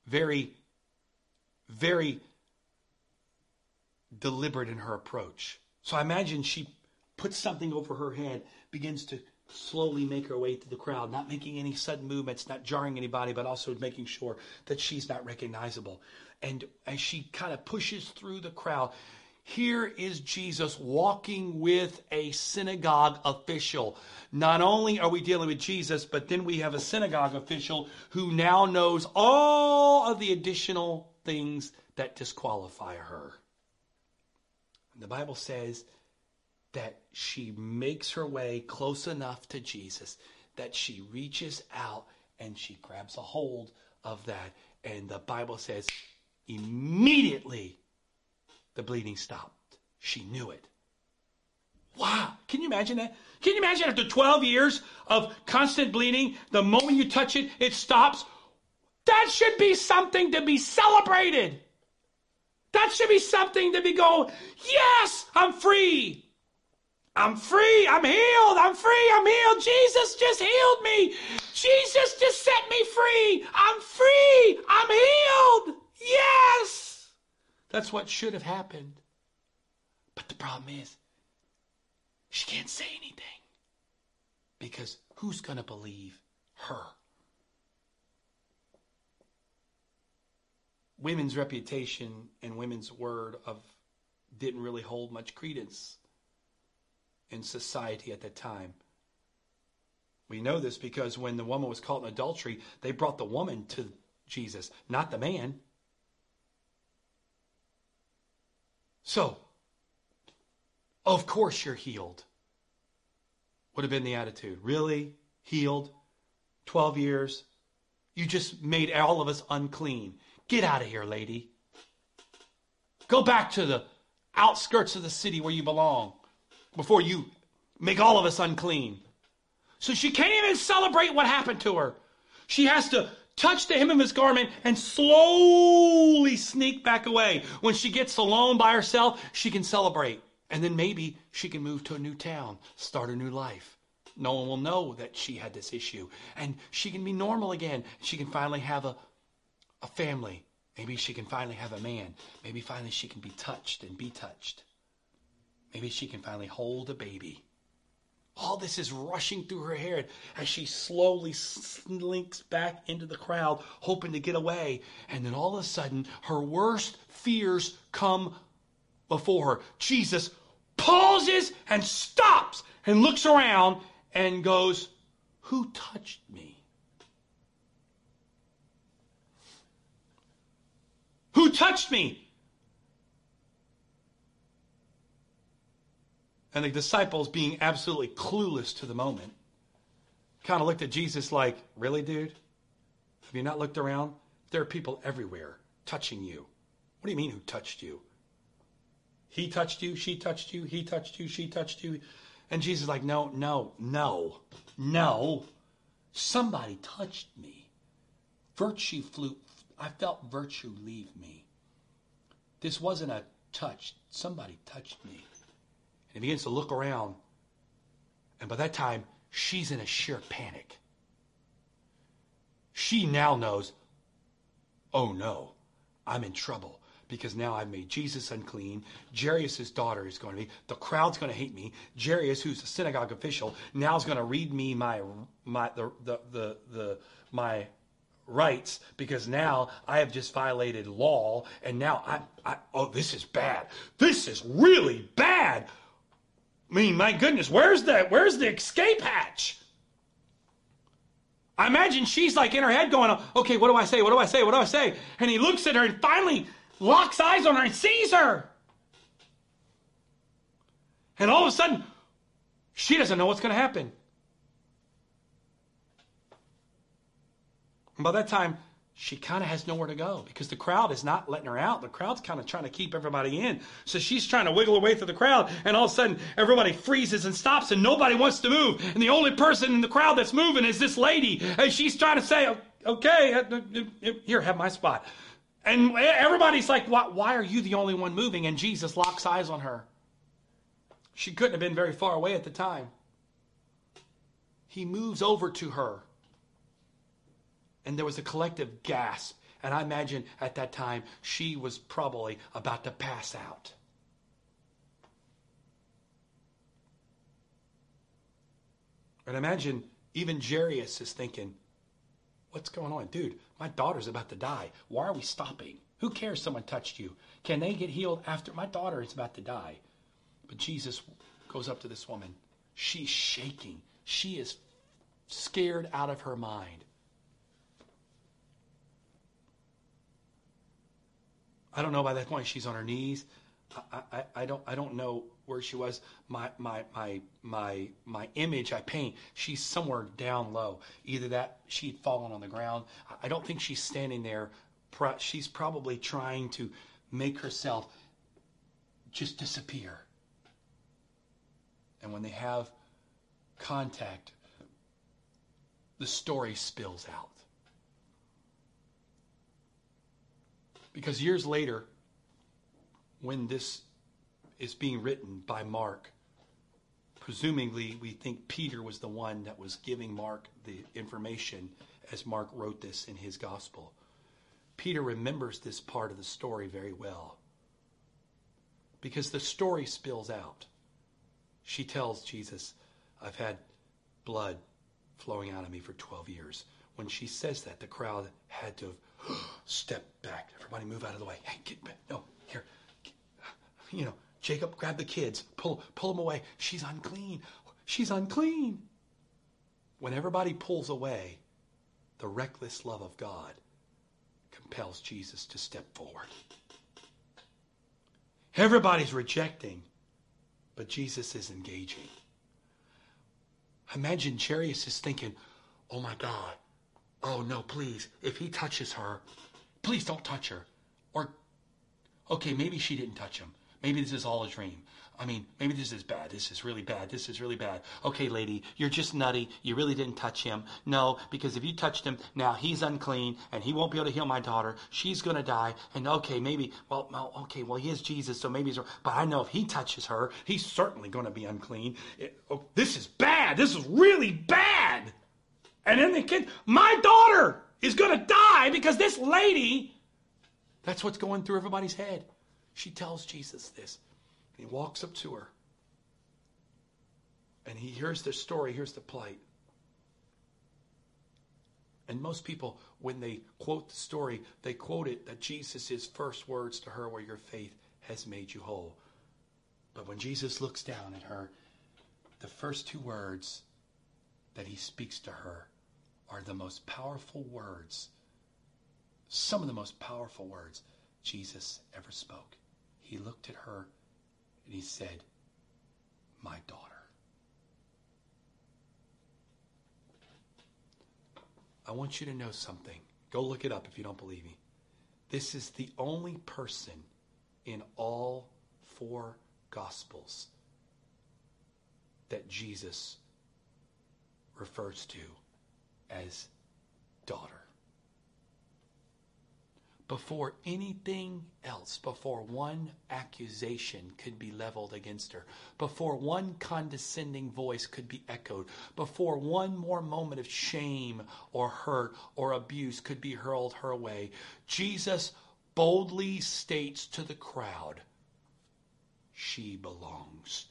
very, very deliberate in her approach. So I imagine she puts something over her head, begins to slowly make her way through the crowd, not making any sudden movements, not jarring anybody, but also making sure that she's not recognizable. And as she kind of pushes through the crowd, here is Jesus walking with a synagogue official. Not only are we dealing with Jesus, but then we have a synagogue official who now knows all of the additional things that disqualify her. The Bible says that she makes her way close enough to Jesus that she reaches out and she grabs a hold of that. And the Bible says immediately the bleeding stopped. She knew it. Wow. Can you imagine that? Can you imagine after 12 years of constant bleeding, the moment you touch it, it stops? That should be something to be celebrated. That should be something to be going, yes, I'm free. I'm free. I'm healed. I'm free. I'm healed. Jesus just healed me. Jesus just set me free. I'm free. I'm healed. Yes. That's what should have happened. But the problem is, she can't say anything. Because who's going to believe her? Women's reputation and women's word of didn't really hold much credence in society at that time. We know this because when the woman was caught in adultery, they brought the woman to Jesus, not the man. So, of course you're healed. Would have been the attitude. Really? Healed? 12 years? You just made all of us unclean. Get out of here, lady. Go back to the outskirts of the city where you belong before you make all of us unclean. So she can't even celebrate what happened to her. She has to touch the hem of his garment and slowly sneak back away. When she gets alone by herself, she can celebrate. And then maybe she can move to a new town, start a new life. No one will know that she had this issue. And she can be normal again. She can finally have a, a family. Maybe she can finally have a man. Maybe finally she can be touched and be touched. Maybe she can finally hold a baby. All this is rushing through her head as she slowly slinks back into the crowd, hoping to get away. And then all of a sudden, her worst fears come before her. Jesus pauses and stops and looks around and goes, Who touched me? Who touched me? And the disciples, being absolutely clueless to the moment, kind of looked at Jesus like, Really, dude? Have you not looked around? There are people everywhere touching you. What do you mean, who touched you? He touched you, she touched you, he touched you, she touched you. And Jesus is like, No, no, no, no. Somebody touched me. Virtue flew. I felt virtue leave me. This wasn't a touch. Somebody touched me. And he begins to look around. And by that time, she's in a sheer panic. She now knows, oh no, I'm in trouble because now I've made Jesus unclean. Jairus' daughter is going to be, the crowd's going to hate me. Jairus, who's a synagogue official, now is going to read me my, my, the, the, the, the, my rights because now I have just violated law and now I, I, oh, this is bad. This is really bad. I mean, my goodness, where's the where's the escape hatch? I imagine she's like in her head going, okay, what do I say? What do I say? What do I say? And he looks at her and finally locks eyes on her and sees her. And all of a sudden, she doesn't know what's going to happen. And by that time, she kind of has nowhere to go because the crowd is not letting her out. The crowd's kind of trying to keep everybody in. So she's trying to wiggle her way through the crowd, and all of a sudden everybody freezes and stops, and nobody wants to move. And the only person in the crowd that's moving is this lady, and she's trying to say, "Okay, uh, uh, here, have my spot." And everybody's like, "Why, why are you the only one moving?" And Jesus locks eyes on her. She couldn't have been very far away at the time. He moves over to her. And there was a collective gasp. And I imagine at that time she was probably about to pass out. And imagine even Jairus is thinking, What's going on? Dude, my daughter's about to die. Why are we stopping? Who cares someone touched you? Can they get healed after? My daughter is about to die. But Jesus goes up to this woman. She's shaking. She is scared out of her mind. I don't know by that point she's on her knees. I, I, I don't I don't know where she was. My my my my my image I paint, she's somewhere down low. Either that she'd fallen on the ground. I don't think she's standing there. She's probably trying to make herself just disappear. And when they have contact, the story spills out. Because years later, when this is being written by Mark, presumably we think Peter was the one that was giving Mark the information as Mark wrote this in his gospel. Peter remembers this part of the story very well because the story spills out. She tells Jesus, I've had blood flowing out of me for 12 years. When she says that, the crowd had to step back. Everybody move out of the way. Hey, get back. No, here. You know, Jacob, grab the kids. Pull, pull them away. She's unclean. She's unclean. When everybody pulls away, the reckless love of God compels Jesus to step forward. Everybody's rejecting, but Jesus is engaging. Imagine Jairus is thinking, oh my God, oh no, please, if he touches her, please don't touch her. Or, okay, maybe she didn't touch him. Maybe this is all a dream. I mean, maybe this is bad. This is really bad. This is really bad. Okay, lady, you're just nutty. You really didn't touch him. No, because if you touched him, now he's unclean and he won't be able to heal my daughter. She's going to die. And okay, maybe, well, okay, well, he is Jesus, so maybe he's, but I know if he touches her, he's certainly going to be unclean. It, oh, this is bad. This is really bad. And then the kid, my daughter is going to die because this lady, that's what's going through everybody's head. She tells Jesus this. And He walks up to her. And he hears the story, here's the plight. And most people, when they quote the story, they quote it that Jesus' first words to her were, Your faith has made you whole. But when Jesus looks down at her, the first two words that he speaks to her are the most powerful words, some of the most powerful words Jesus ever spoke. He looked at her and he said, My daughter. I want you to know something. Go look it up if you don't believe me. This is the only person in all four Gospels that Jesus refers to as daughter before anything else, before one accusation could be leveled against her, before one condescending voice could be echoed, before one more moment of shame or hurt or abuse could be hurled her way, Jesus boldly states to the crowd, She belongs.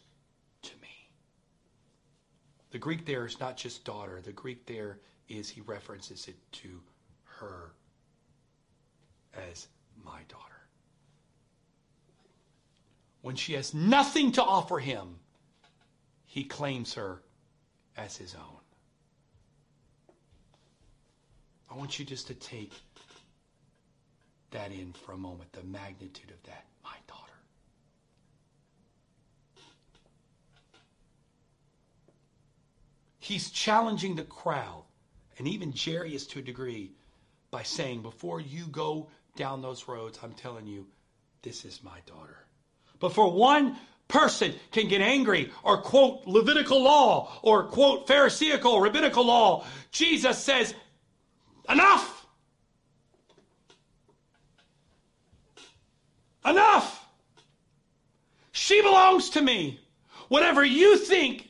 The Greek there is not just daughter, the Greek there is, he references it to her as my daughter. When she has nothing to offer him, he claims her as his own. I want you just to take that in for a moment, the magnitude of that. My daughter. He's challenging the crowd, and even Jairus to a degree, by saying, Before you go down those roads, I'm telling you, this is my daughter. Before one person can get angry or quote Levitical law or quote Pharisaical, rabbinical law, Jesus says, Enough! Enough! She belongs to me. Whatever you think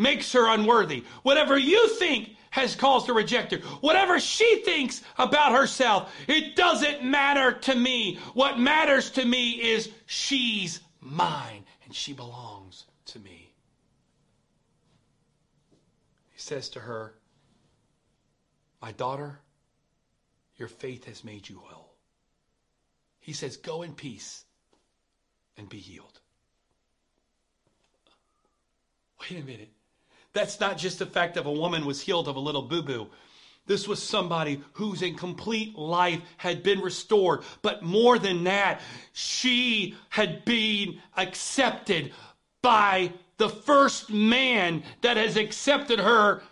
makes her unworthy. Whatever you think has caused her reject her. Whatever she thinks about herself, it doesn't matter to me. What matters to me is she's mine and she belongs to me. He says to her, My daughter, your faith has made you well. He says, Go in peace and be healed. Wait a minute. That's not just the fact that a woman was healed of a little boo boo. This was somebody whose incomplete life had been restored. But more than that, she had been accepted by the first man that has accepted her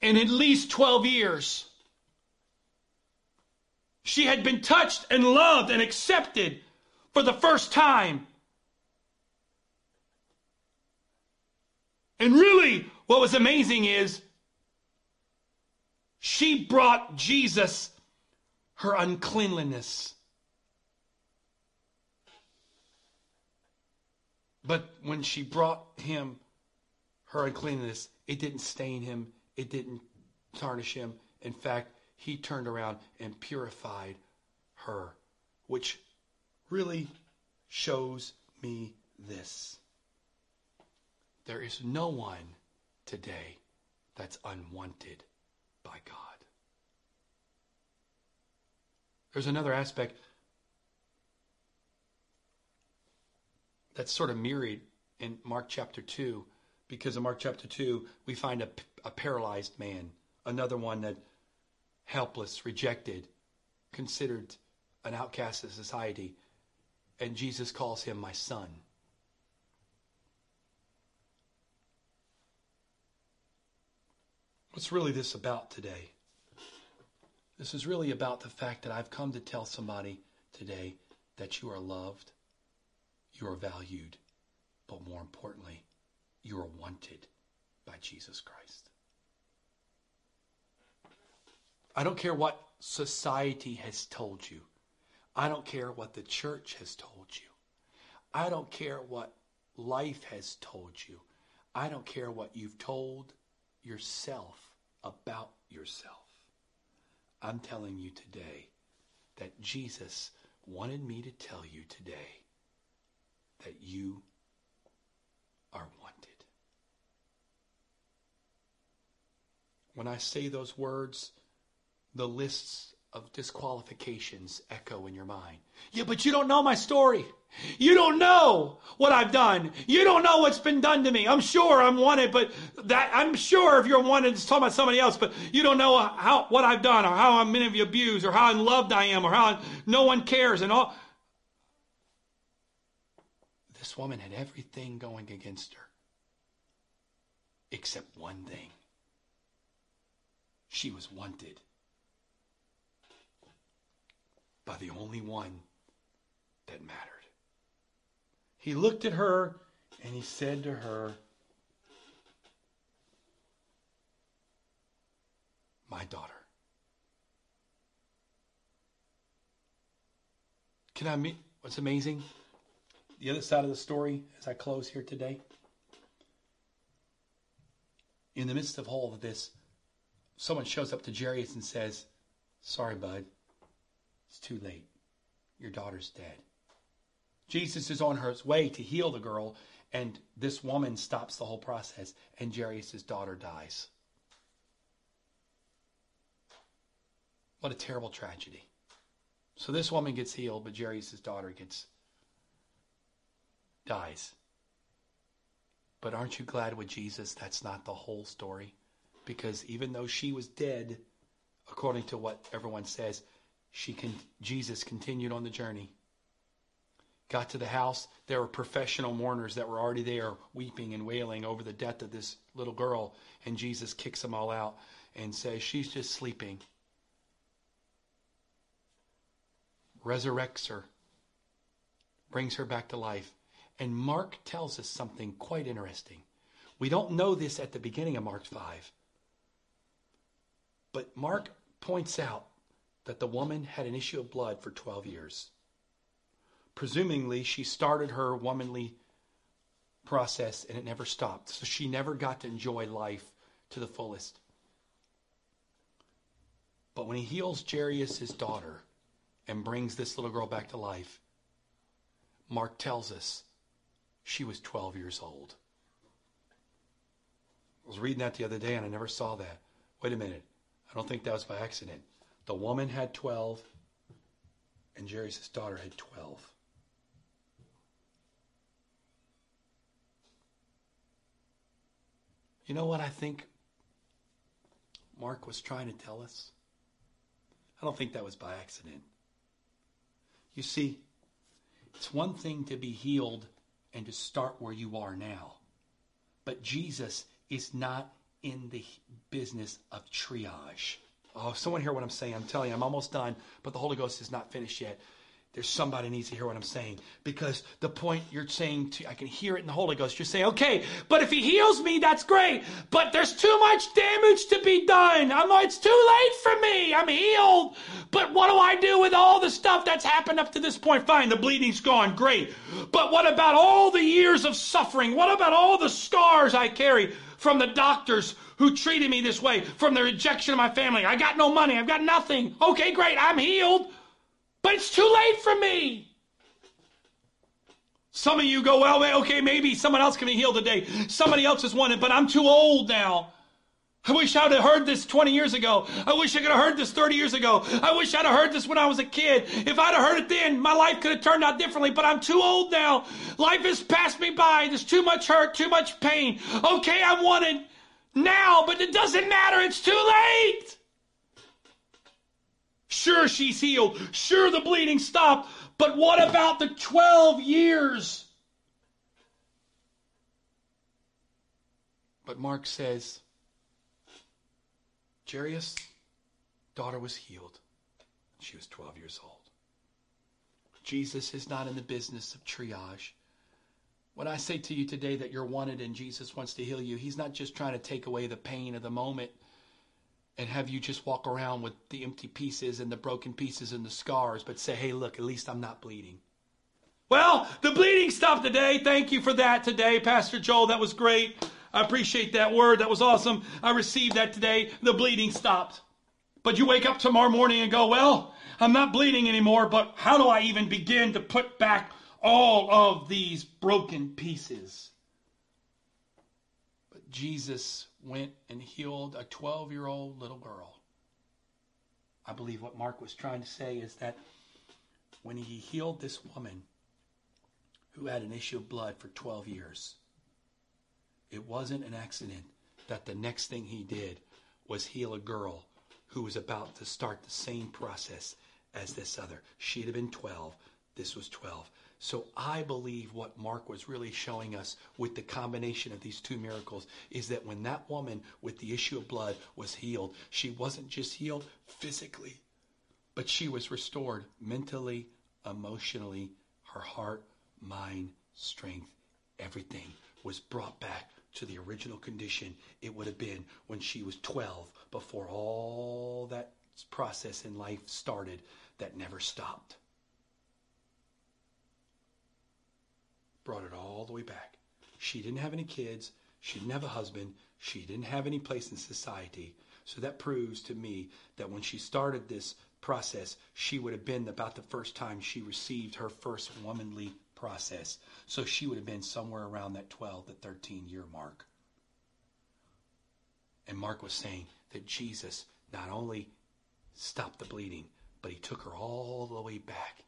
in at least 12 years. She had been touched and loved and accepted for the first time. And really, what was amazing is she brought Jesus her uncleanliness. But when she brought him her uncleanness, it didn't stain him, it didn't tarnish him. In fact, he turned around and purified her, which really shows me this. There is no one today that's unwanted by God. There's another aspect that's sort of mirrored in Mark chapter 2, because in Mark chapter 2, we find a, a paralyzed man, another one that helpless, rejected, considered an outcast of society. And Jesus calls him my son. What's really this about today? This is really about the fact that I've come to tell somebody today that you are loved, you are valued, but more importantly, you are wanted by Jesus Christ. I don't care what society has told you. I don't care what the church has told you. I don't care what life has told you. I don't care what you've told yourself about yourself. I'm telling you today that Jesus wanted me to tell you today that you are wanted. When I say those words, the lists of disqualifications echo in your mind. Yeah, but you don't know my story. You don't know what I've done. You don't know what's been done to me. I'm sure I'm wanted, but that I'm sure if you're wanted, it's talking about somebody else, but you don't know how what I've done or how I'm been abused or how unloved I am or how no one cares and all. This woman had everything going against her except one thing. She was wanted by the only one that mattered. He looked at her and he said to her, My daughter. Can I meet what's amazing? The other side of the story as I close here today. In the midst of all of this, someone shows up to Jairus and says, Sorry, bud. It's too late. Your daughter's dead. Jesus is on his way to heal the girl, and this woman stops the whole process, and Jairus' daughter dies. What a terrible tragedy. So this woman gets healed, but Jairus' daughter gets dies. But aren't you glad with Jesus that's not the whole story? Because even though she was dead, according to what everyone says, she can, Jesus continued on the journey. Got to the house, there were professional mourners that were already there weeping and wailing over the death of this little girl. And Jesus kicks them all out and says, She's just sleeping. Resurrects her, brings her back to life. And Mark tells us something quite interesting. We don't know this at the beginning of Mark 5. But Mark points out that the woman had an issue of blood for 12 years. Presumably, she started her womanly process and it never stopped. So she never got to enjoy life to the fullest. But when he heals Jairus' daughter and brings this little girl back to life, Mark tells us she was 12 years old. I was reading that the other day and I never saw that. Wait a minute. I don't think that was by accident. The woman had 12 and Jairus' daughter had 12. You know what I think Mark was trying to tell us? I don't think that was by accident. You see, it's one thing to be healed and to start where you are now. But Jesus is not in the business of triage. Oh, someone hear what I'm saying. I'm telling you, I'm almost done, but the Holy Ghost is not finished yet there's somebody needs to hear what I'm saying because the point you're saying to I can hear it in the Holy Ghost. You're saying, okay, but if he heals me, that's great. But there's too much damage to be done. I'm it's too late for me. I'm healed. But what do I do with all the stuff that's happened up to this point? Fine, the bleeding's gone, great. But what about all the years of suffering? What about all the scars I carry from the doctors who treated me this way, from the rejection of my family? I got no money, I've got nothing. Okay, great, I'm healed. But it's too late for me. Some of you go, well, okay, maybe someone else can be healed today. Somebody else has won it, but I'm too old now. I wish I'd have heard this 20 years ago. I wish I could have heard this 30 years ago. I wish I'd have heard this when I was a kid. If I'd have heard it then, my life could have turned out differently, but I'm too old now. Life has passed me by. There's too much hurt, too much pain. Okay, I want it now, but it doesn't matter. It's too late. Sure, she's healed. Sure, the bleeding stopped. But what about the 12 years? But Mark says, Jairus' daughter was healed. She was 12 years old. Jesus is not in the business of triage. When I say to you today that you're wanted and Jesus wants to heal you, He's not just trying to take away the pain of the moment and have you just walk around with the empty pieces and the broken pieces and the scars, but say, hey, look, at least I'm not bleeding. Well, the bleeding stopped today. Thank you for that today, Pastor Joel. That was great. I appreciate that word. That was awesome. I received that today. The bleeding stopped. But you wake up tomorrow morning and go, well, I'm not bleeding anymore, but how do I even begin to put back all of these broken pieces? But Jesus went and healed a 12 year old little girl. I believe what Mark was trying to say is that when he healed this woman who had an issue of blood for 12 years, it wasn't an accident that the next thing he did was heal a girl who was about to start the same process as this other. She'd have been 12, this was 12. So I believe what Mark was really showing us with the combination of these two miracles is that when that woman with the issue of blood was healed, she wasn't just healed physically, but she was restored mentally, emotionally, her heart, mind, strength, everything was brought back to the original condition it would have been when she was 12 before all that process in life started that never stopped. Brought it all the way back. She didn't have any kids. She didn't have a husband. She didn't have any place in society. So that proves to me that when she started this process, she would have been about the first time she received her first womanly process. So she would have been somewhere around that 12 to 13 year mark. And Mark was saying that Jesus not only stopped the bleeding, but he took her all the way back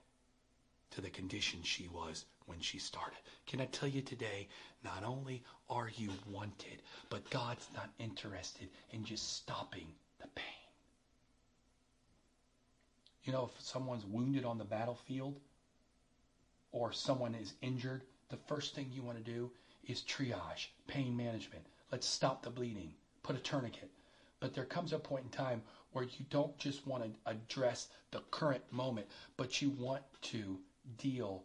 to the condition she was when she started. Can I tell you today, not only are you wanted, but God's not interested in just stopping the pain. You know, if someone's wounded on the battlefield or someone is injured, the first thing you want to do is triage, pain management. Let's stop the bleeding, put a tourniquet. But there comes a point in time where you don't just want to address the current moment, but you want to deal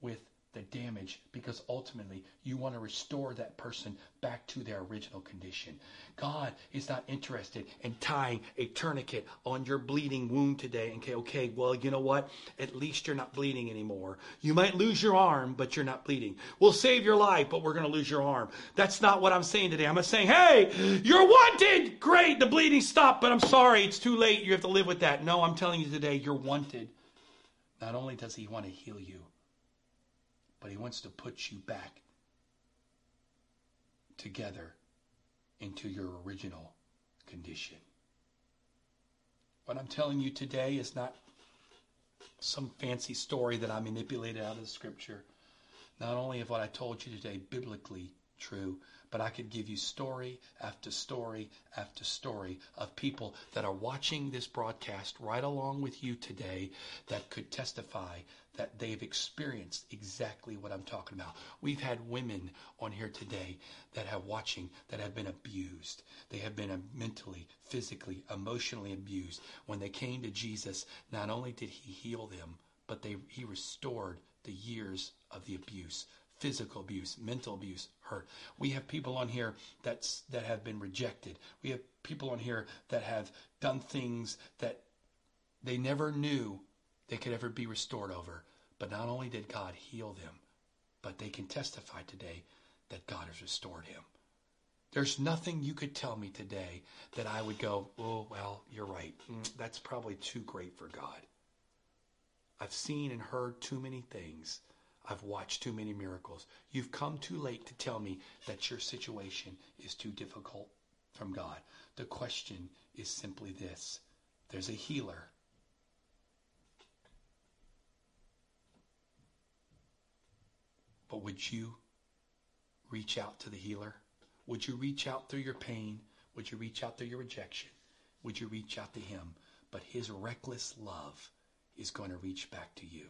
with the damage because ultimately you want to restore that person back to their original condition. God is not interested in tying a tourniquet on your bleeding wound today. And okay, okay, well, you know what? At least you're not bleeding anymore. You might lose your arm, but you're not bleeding. We'll save your life, but we're going to lose your arm. That's not what I'm saying today. I'm saying, hey, you're wanted. Great, the bleeding stopped, but I'm sorry, it's too late. You have to live with that. No, I'm telling you today, you're wanted. Not only does he want to heal you, but he wants to put you back together into your original condition. What I'm telling you today is not some fancy story that I manipulated out of the scripture. Not only of what I told you today biblically true, but I could give you story after story after story of people that are watching this broadcast right along with you today that could testify that they've experienced exactly what I'm talking about. We've had women on here today that have watching that have been abused. They have been uh, mentally, physically, emotionally abused. When they came to Jesus, not only did he heal them, but they, he restored the years of the abuse physical abuse, mental abuse, hurt. We have people on here that's that have been rejected. We have people on here that have done things that they never knew they could ever be restored over. But not only did God heal them, but they can testify today that God has restored him. There's nothing you could tell me today that I would go, oh, well, you're right. Mm, that's probably too great for God. I've seen and heard too many things. I've watched too many miracles. You've come too late to tell me that your situation is too difficult from God. The question is simply this there's a healer But would you reach out to the healer? Would you reach out through your pain? Would you reach out through your rejection? Would you reach out to him? But his reckless love is going to reach back to you.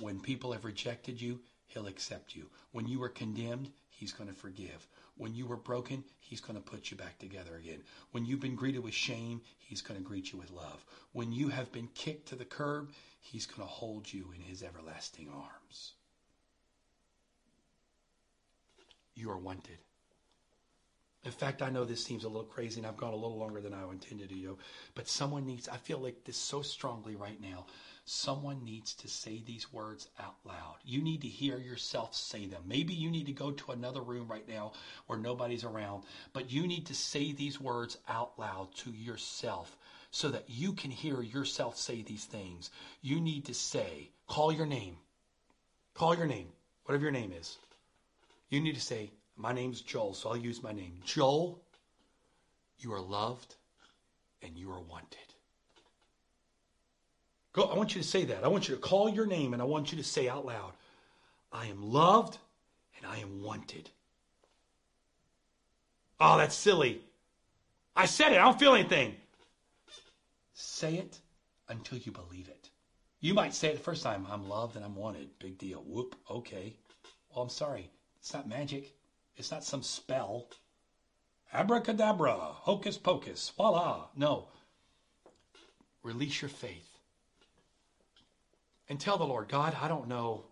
When people have rejected you, he'll accept you. When you were condemned, he's going to forgive. When you were broken, he's going to put you back together again. When you've been greeted with shame, he's going to greet you with love. When you have been kicked to the curb, he's going to hold you in his everlasting arms. you are wanted. In fact, I know this seems a little crazy and I've gone a little longer than I intended to, but someone needs, I feel like this so strongly right now. Someone needs to say these words out loud. You need to hear yourself say them. Maybe you need to go to another room right now where nobody's around, but you need to say these words out loud to yourself so that you can hear yourself say these things. You need to say, call your name. Call your name, whatever your name is. You need to say, My name's Joel, so I'll use my name. Joel, you are loved and you are wanted. Go, I want you to say that. I want you to call your name and I want you to say out loud, I am loved and I am wanted. Oh, that's silly. I said it. I don't feel anything. Say it until you believe it. You might say it the first time, I'm loved and I'm wanted. Big deal. Whoop. Okay. Well, I'm sorry. It's not magic. It's not some spell. Abracadabra, hocus pocus, voila. No. Release your faith. And tell the Lord, God, I don't know.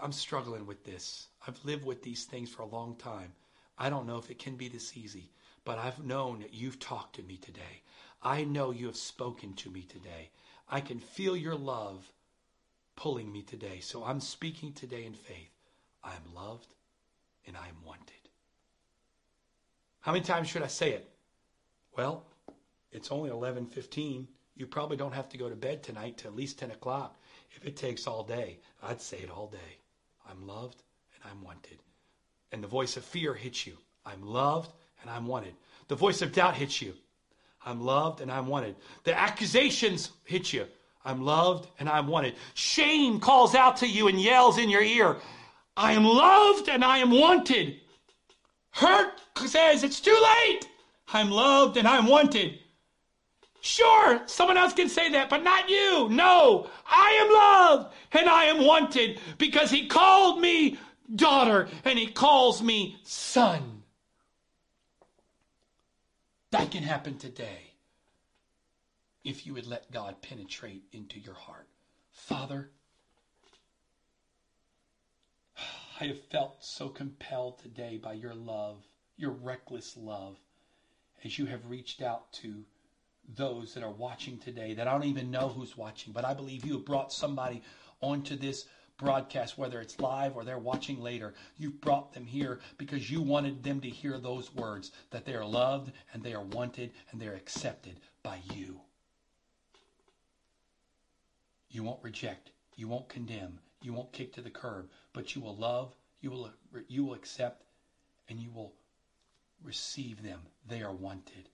I'm struggling with this. I've lived with these things for a long time. I don't know if it can be this easy, but I've known that you've talked to me today. I know you have spoken to me today. I can feel your love pulling me today. So I'm speaking today in faith. I am loved and I am wanted. How many times should I say it? Well, it's only 11:15. You probably don't have to go to bed tonight till at least 10 o'clock. If it takes all day, I'd say it all day. I'm loved and I'm wanted. And the voice of fear hits you. I'm loved and I'm wanted. The voice of doubt hits you. I'm loved and I'm wanted. The accusations hit you. I'm loved and I'm wanted. Shame calls out to you and yells in your ear. I am loved and I am wanted. Hurt says it's too late. I'm loved and I'm wanted. Sure, someone else can say that, but not you. No, I am loved and I am wanted because he called me daughter and he calls me son. That can happen today if you would let God penetrate into your heart. Father, I have felt so compelled today by your love, your reckless love, as you have reached out to those that are watching today that I don't even know who's watching, but I believe you have brought somebody onto this broadcast, whether it's live or they're watching later. You've brought them here because you wanted them to hear those words that they are loved and they are wanted and they're accepted by you. You won't reject, you won't condemn, you won't kick to the curb, but you will love, you will you will accept and you will receive them. They are wanted.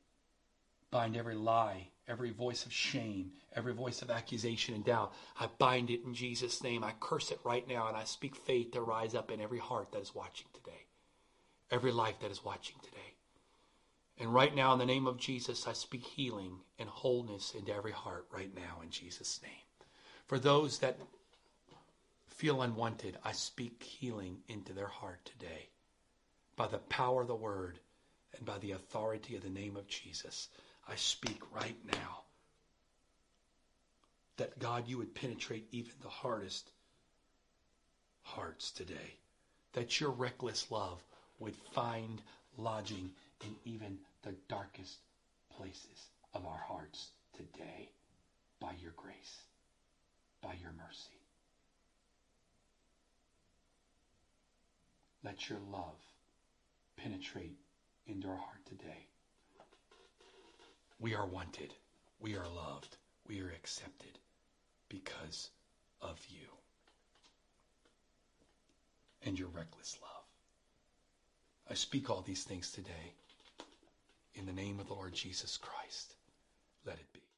Bind every lie, every voice of shame, every voice of accusation and doubt. I bind it in Jesus' name. I curse it right now, and I speak faith to rise up in every heart that is watching today, every life that is watching today. And right now, in the name of Jesus, I speak healing and wholeness into every heart right now in Jesus' name. For those that feel unwanted, I speak healing into their heart today by the power of the word and by the authority of the name of Jesus. I speak right now that God, you would penetrate even the hardest hearts today. That your reckless love would find lodging in even the darkest places of our hearts today by your grace, by your mercy. Let your love penetrate into our heart today. We are wanted. We are loved. We are accepted because of you and your reckless love. I speak all these things today in the name of the Lord Jesus Christ. Let it be.